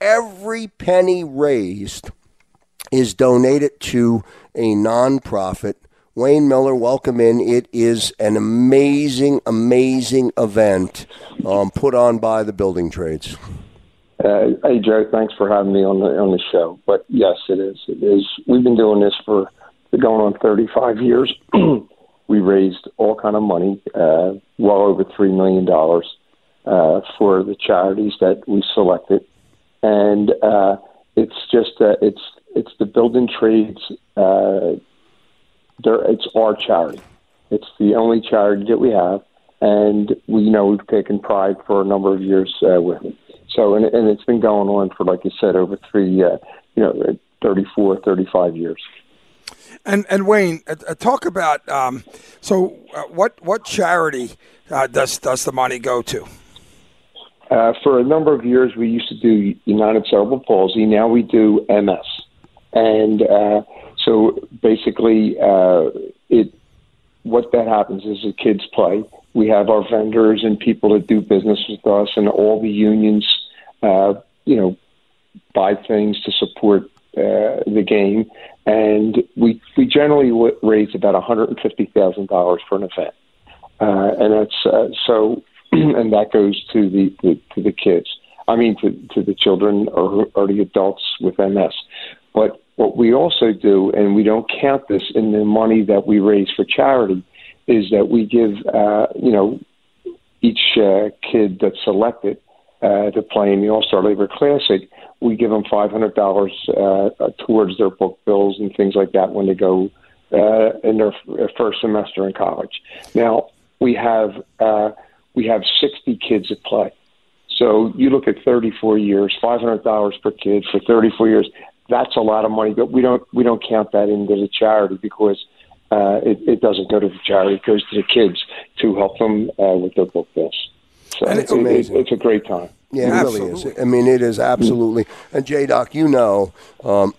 every penny raised, is donated to a nonprofit. Wayne Miller, welcome in. It is an amazing, amazing event um, put on by the building trades. Uh, hey Joe, thanks for having me on the on the show. But yes, it is. It is. We've been doing this for going on 35 years, <clears throat> we raised all kind of money, uh, well over three million dollars, uh, for the charities that we selected, and uh, it's just uh, it's it's the building trades. Uh, there, it's our charity. It's the only charity that we have, and we you know we've taken pride for a number of years uh, with it. So and, and it's been going on for like you said over three uh, you know 34, 35 years. And and Wayne, uh, uh, talk about um, so uh, what what charity uh, does does the money go to? Uh, for a number of years, we used to do United Cerebral Palsy. Now we do MS, and uh, so basically, uh, it what that happens is the kids play. We have our vendors and people that do business with us, and all the unions, uh, you know, buy things to support uh, the game, and we we generally w- raise about one hundred and fifty thousand dollars for an event, uh, and that's uh, so, <clears throat> and that goes to the, the to the kids. I mean, to to the children or or the adults with MS. But what we also do, and we don't count this in the money that we raise for charity, is that we give uh, you know each uh, kid that's selected uh, to play in the All Star Labor Classic we give them five hundred dollars uh, towards their book bills and things like that when they go uh, in their first semester in college. Now we have uh, we have sixty kids at play. So you look at 34 years, $500 per kid for 34 years. That's a lot of money, but we don't we don't count that into the charity because uh, it, it doesn't go to the charity; it goes to the kids to help them uh, with their book bills. So And it's amazing. It, it's a great time. Yeah, it really is. I mean, it is absolutely. And J Doc, you know, um,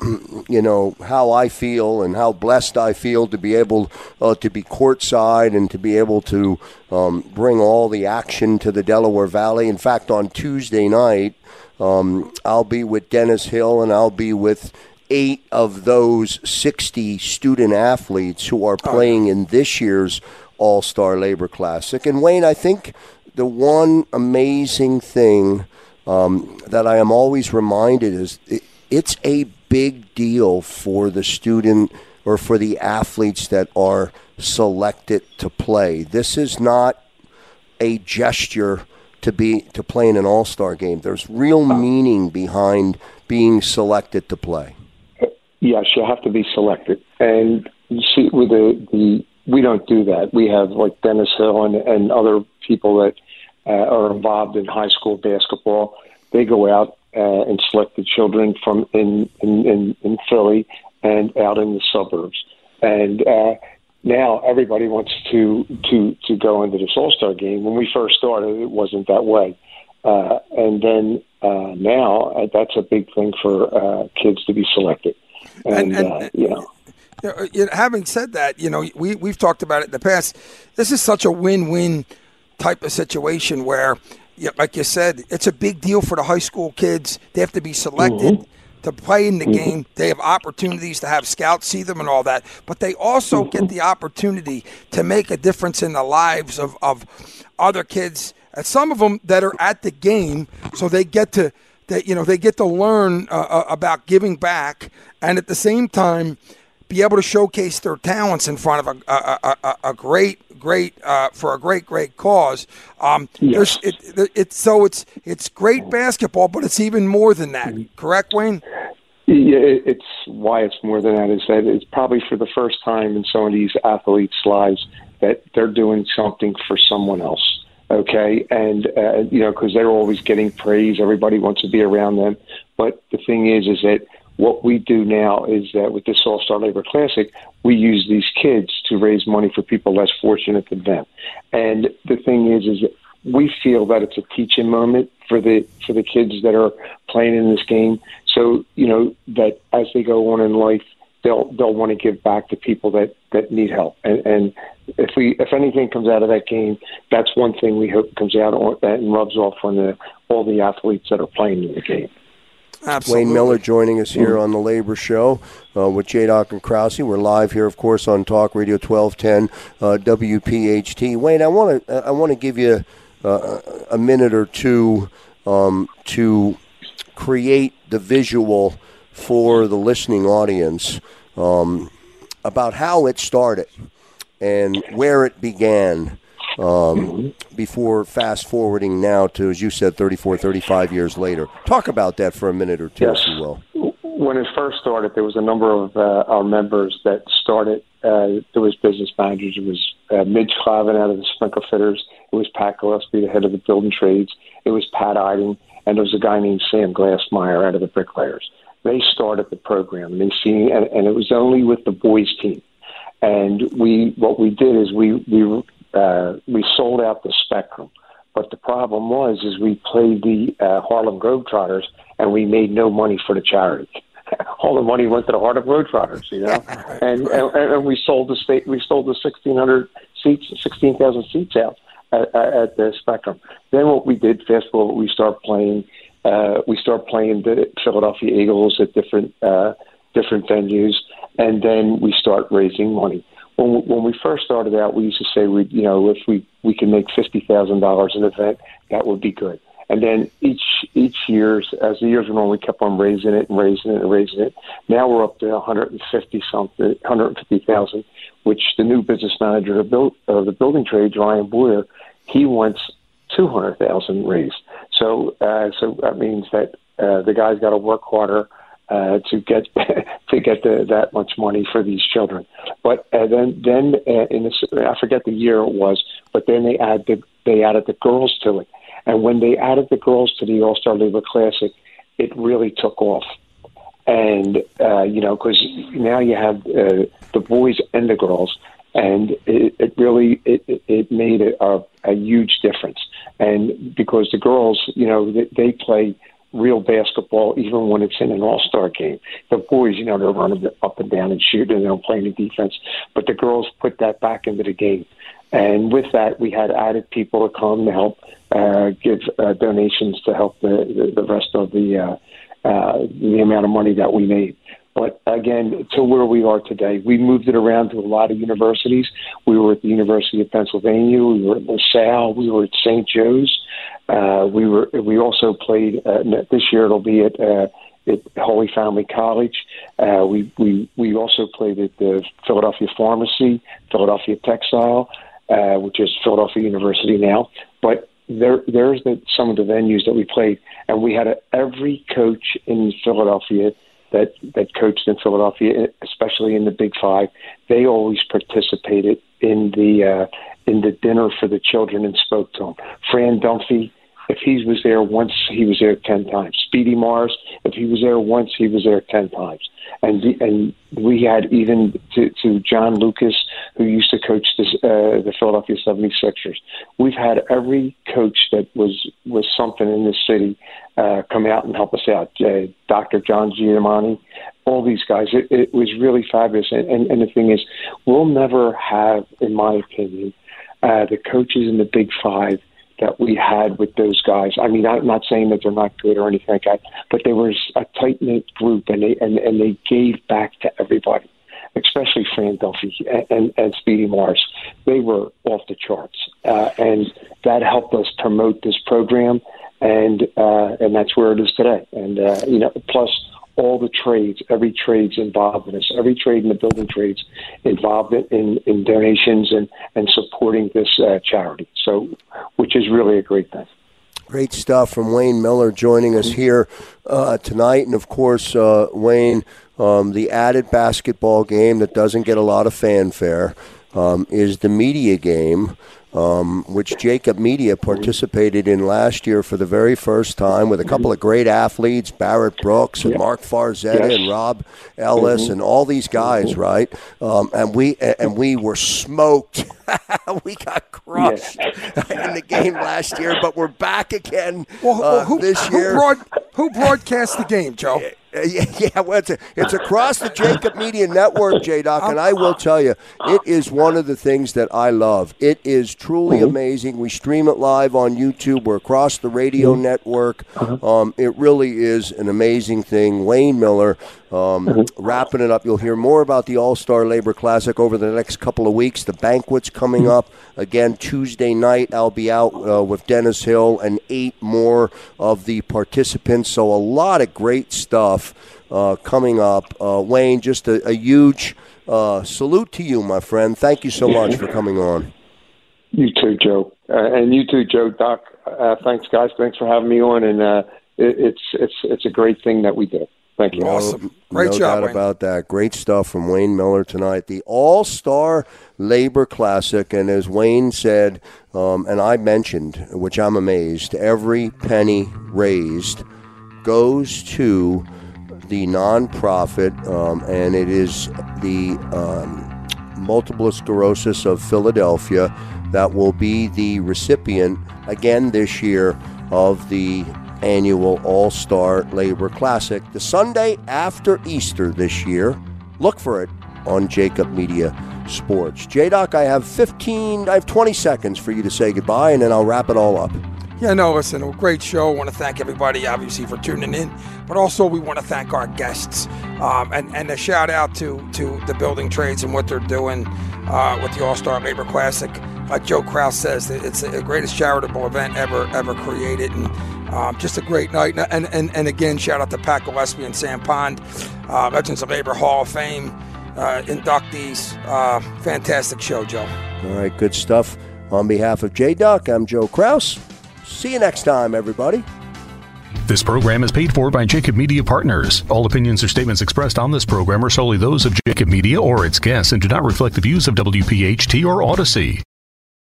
<clears throat> you know how I feel and how blessed I feel to be able uh, to be courtside and to be able to um, bring all the action to the Delaware Valley. In fact, on Tuesday night, um, I'll be with Dennis Hill and I'll be with eight of those 60 student athletes who are playing in this year's All Star Labor Classic. And Wayne, I think the one amazing thing um, that I am always reminded is it, it's a big deal for the student or for the athletes that are selected to play. This is not a gesture to be to play in an all-star game. There's real meaning behind being selected to play. Yes, you have to be selected, and you see with the the we don't do that. We have like Dennis Hill and, and other people that uh, are involved in high school basketball. They go out uh, and select the children from in in, in, in Philly and out in the suburbs. And uh, now everybody wants to to to go into this All Star game. When we first started, it wasn't that way. Uh, and then uh, now uh, that's a big thing for uh, kids to be selected. And, And- and- uh, you know, You know, you know, having said that, you know, we we've talked about it in the past. This is such a win-win type of situation where, like you said, it's a big deal for the high school kids. They have to be selected to play in the Mhm. game. They have opportunities to have scouts see them and all that, but they also get the opportunity to make a difference in the lives of of other kids. And some of them that are at the game, so they get to that you know they get to learn uh, uh, about giving back, and at the same time be able to showcase their talents in front of a, a, a, a great great uh, for a great great cause. Um, there's it, it, it's so it's it's great basketball, but it's even more than that. Correct, Wayne? Yeah, it- it's why it's more than that is that it's probably for the first time in some of these athletes' lives that they're doing something for someone else. Okay, and uh, you know because they're always getting praise, everybody wants to be around them. But the thing is, is that what we do now is that with this All Star Labor Classic, we use these kids to raise money for people less fortunate than them. And the thing is, is that we feel that it's a teaching moment for the for the kids that are playing in this game. So you know that as they go on in life, they'll they'll want to give back to people that that need help. And, and if we if anything comes out of that game, that's one thing we hope comes out on, and rubs off on the all the athletes that are playing in the game. Absolutely. Wayne Miller joining us here on the Labor Show uh, with J. Doc and Krause. We're live here, of course, on Talk Radio 1210 uh, WPHT. Wayne, I want to I want to give you uh, a minute or two um, to create the visual for the listening audience um, about how it started and where it began. Um, before fast forwarding now to, as you said, 34, 35 years later. Talk about that for a minute or two, Yes. if you will. when it first started, there was a number of uh, our members that started. Uh, there was business managers. It was uh, Midge Clavin out of the Sprinkler Fitters. It was Pat Gillespie, the head of the Building Trades. It was Pat Iding, and there was a guy named Sam Glassmeyer out of the Bricklayers. They started the program, and they seen, and, and it was only with the boys team. And we, what we did is we we uh, we sold out the Spectrum. But the problem was, is we played the uh, Harlem Globetrotters, and we made no money for the charity. <laughs> All the money went to the Harlem Globetrotters, you know. <laughs> and, and and we sold the state, we sold the sixteen hundred seats, sixteen thousand seats out at, at the Spectrum. Then what we did, fast forward, we start playing. Uh, we start playing the Philadelphia Eagles at different uh, different venues, and then we start raising money when when we first started out, we used to say we, you know, if we we can make fifty thousand dollars an event, that would be good. And then each each years, as the years went on, we kept on raising it and raising it and raising it. Now we're up to one hundred and fifty something, one hundred fifty thousand, which the new business manager of, build, of the building trades, Ryan Boyer, he wants two hundred thousand raised. So uh, so that means that uh, the guy's got to work harder uh, to get <laughs> to get the, that much money for these children. But uh, then then uh, in this, I forget the year it was, but then they add the they added the girls to it, and when they added the girls to the All Star Labor Classic, it really took off. And uh, you know, because now you have uh, the boys and the girls, and it, it really it- it made a, a, a huge difference. And because the girls, you know, they, they play real basketball even when it's in an all star game. The boys, you know, they're running up and down and shooting and they don't play any defense. But the girls put that back into the game. And with that, we had added people to come to help uh, give uh, donations to help the, the, the rest of the uh, uh, the amount of money that we made. But again, to where we are today, we moved it around to a lot of universities. We were at the University of Pennsylvania. We were at LaSalle. We were at St. Joe's. Uh, we were. We also played uh, this year. It'll be at uh, at Holy Family College. Uh, we we we also played at the Philadelphia Pharmacy, Philadelphia Textile, uh, which is Philadelphia University now. But there there's the, some of the venues that we played, and we had a, every coach in Philadelphia that that coached in Philadelphia, especially in the Big Five. They always participated in the uh, in the dinner for the children and spoke to them. Fran Dunphy, if he was there once, he was there ten times. Speedy Morris, if he was there once, he was there ten times. And the, and we had even to, to John Lucas, who used to coach this, uh, the Philadelphia 76ers. We've had every coach that was was something in this city uh, come out and help us out. Uh, Dr. John Giamatti, all these guys. It, it was really fabulous. And, and, and the thing is, we'll never have, in my opinion, uh, the coaches in the Big Five that we had with those guys. I mean, I'm not saying that they're not good or anything like that, but there was a tight knit group, and they and, and they gave back to everybody, especially Fran Dunphy and, and, and Speedy Morris. They were off the charts, uh, and that helped us promote this program, and uh, and that's where it is today. And uh, you know, plus all the trades, every trade's involved in this. Every trade in the building trades involved in, in, donations and, and supporting this uh, charity. So, which is really a great thing. Great stuff from Wayne Miller joining us here uh, tonight. And of course, uh, Wayne, um, the added basketball game that doesn't get a lot of fanfare um, is the media game. Um, which Jacob Media participated in last year for the very first time with a couple of great athletes, Barrett Brooks and Marc Farzetta Yes. and Rob Ellis and all these guys, right? Um, and we and we were smoked. <laughs> we got crushed <laughs> in the game last year, but we're back again Well, uh, well, who, this who year. broad, who broadcast the game, Joe? <laughs> Uh, yeah, <laughs> yeah, well, it's, a, it's <laughs> across the Jacob Media Network, J Doc, and I will tell you, it is one of the things that I love. It is truly amazing. We stream it live on YouTube. We're across the radio network. Um, it really is an amazing thing. Wayne Miller um, wrapping it up. You'll hear more about the All Star Labor Classic over the next couple of weeks. The banquet's coming up again Tuesday night. I'll be out uh, with Dennis Hill and eight more of the participants. So a lot of great stuff uh, coming up. Uh, Wayne, just a, a huge uh, salute to you, my friend. Thank you so much for coming on. You too, Joe, uh, and you too, Joe. Doc, uh, thanks, guys. Thanks for having me on, and uh, it, it's it's it's a great thing that we did. Thank you. Awesome. Great no job, doubt Wayne. about that. Great stuff from Wayne Miller tonight. The All Star Labor Classic, and as Wayne said, um, and I mentioned, which I'm amazed, every penny raised goes to the nonprofit, um, and it is the um, multiple sclerosis of Philadelphia that will be the recipient again this year of the annual All Star Labor Classic, the Sunday after Easter this year. Look for it on Jacob Media Sports. J Doc, I have 15, I have 20 seconds for you to say goodbye, and then I'll wrap it all up. Yeah, no, listen, a great show. I want to thank everybody, obviously, for tuning in, but also we want to thank our guests um, and, and a shout out to, to the building trades and what they're doing uh, with the All Star Labor Classic. Uh, Joe Krause says it's the greatest charitable event ever ever created, and um, just a great night. And, and and again, shout out to Pat Gillespie and Sam Pond, uh, Legends of Labor Hall of Fame uh, inductees. Uh, fantastic show, Joe. All right, good stuff. On behalf of J Doc, I'm Joe Krause. See you next time, everybody. This program is paid for by Jacob Media Partners. All opinions or statements expressed on this program are solely those of Jacob Media or its guests and do not reflect the views of WPHT or Audacy.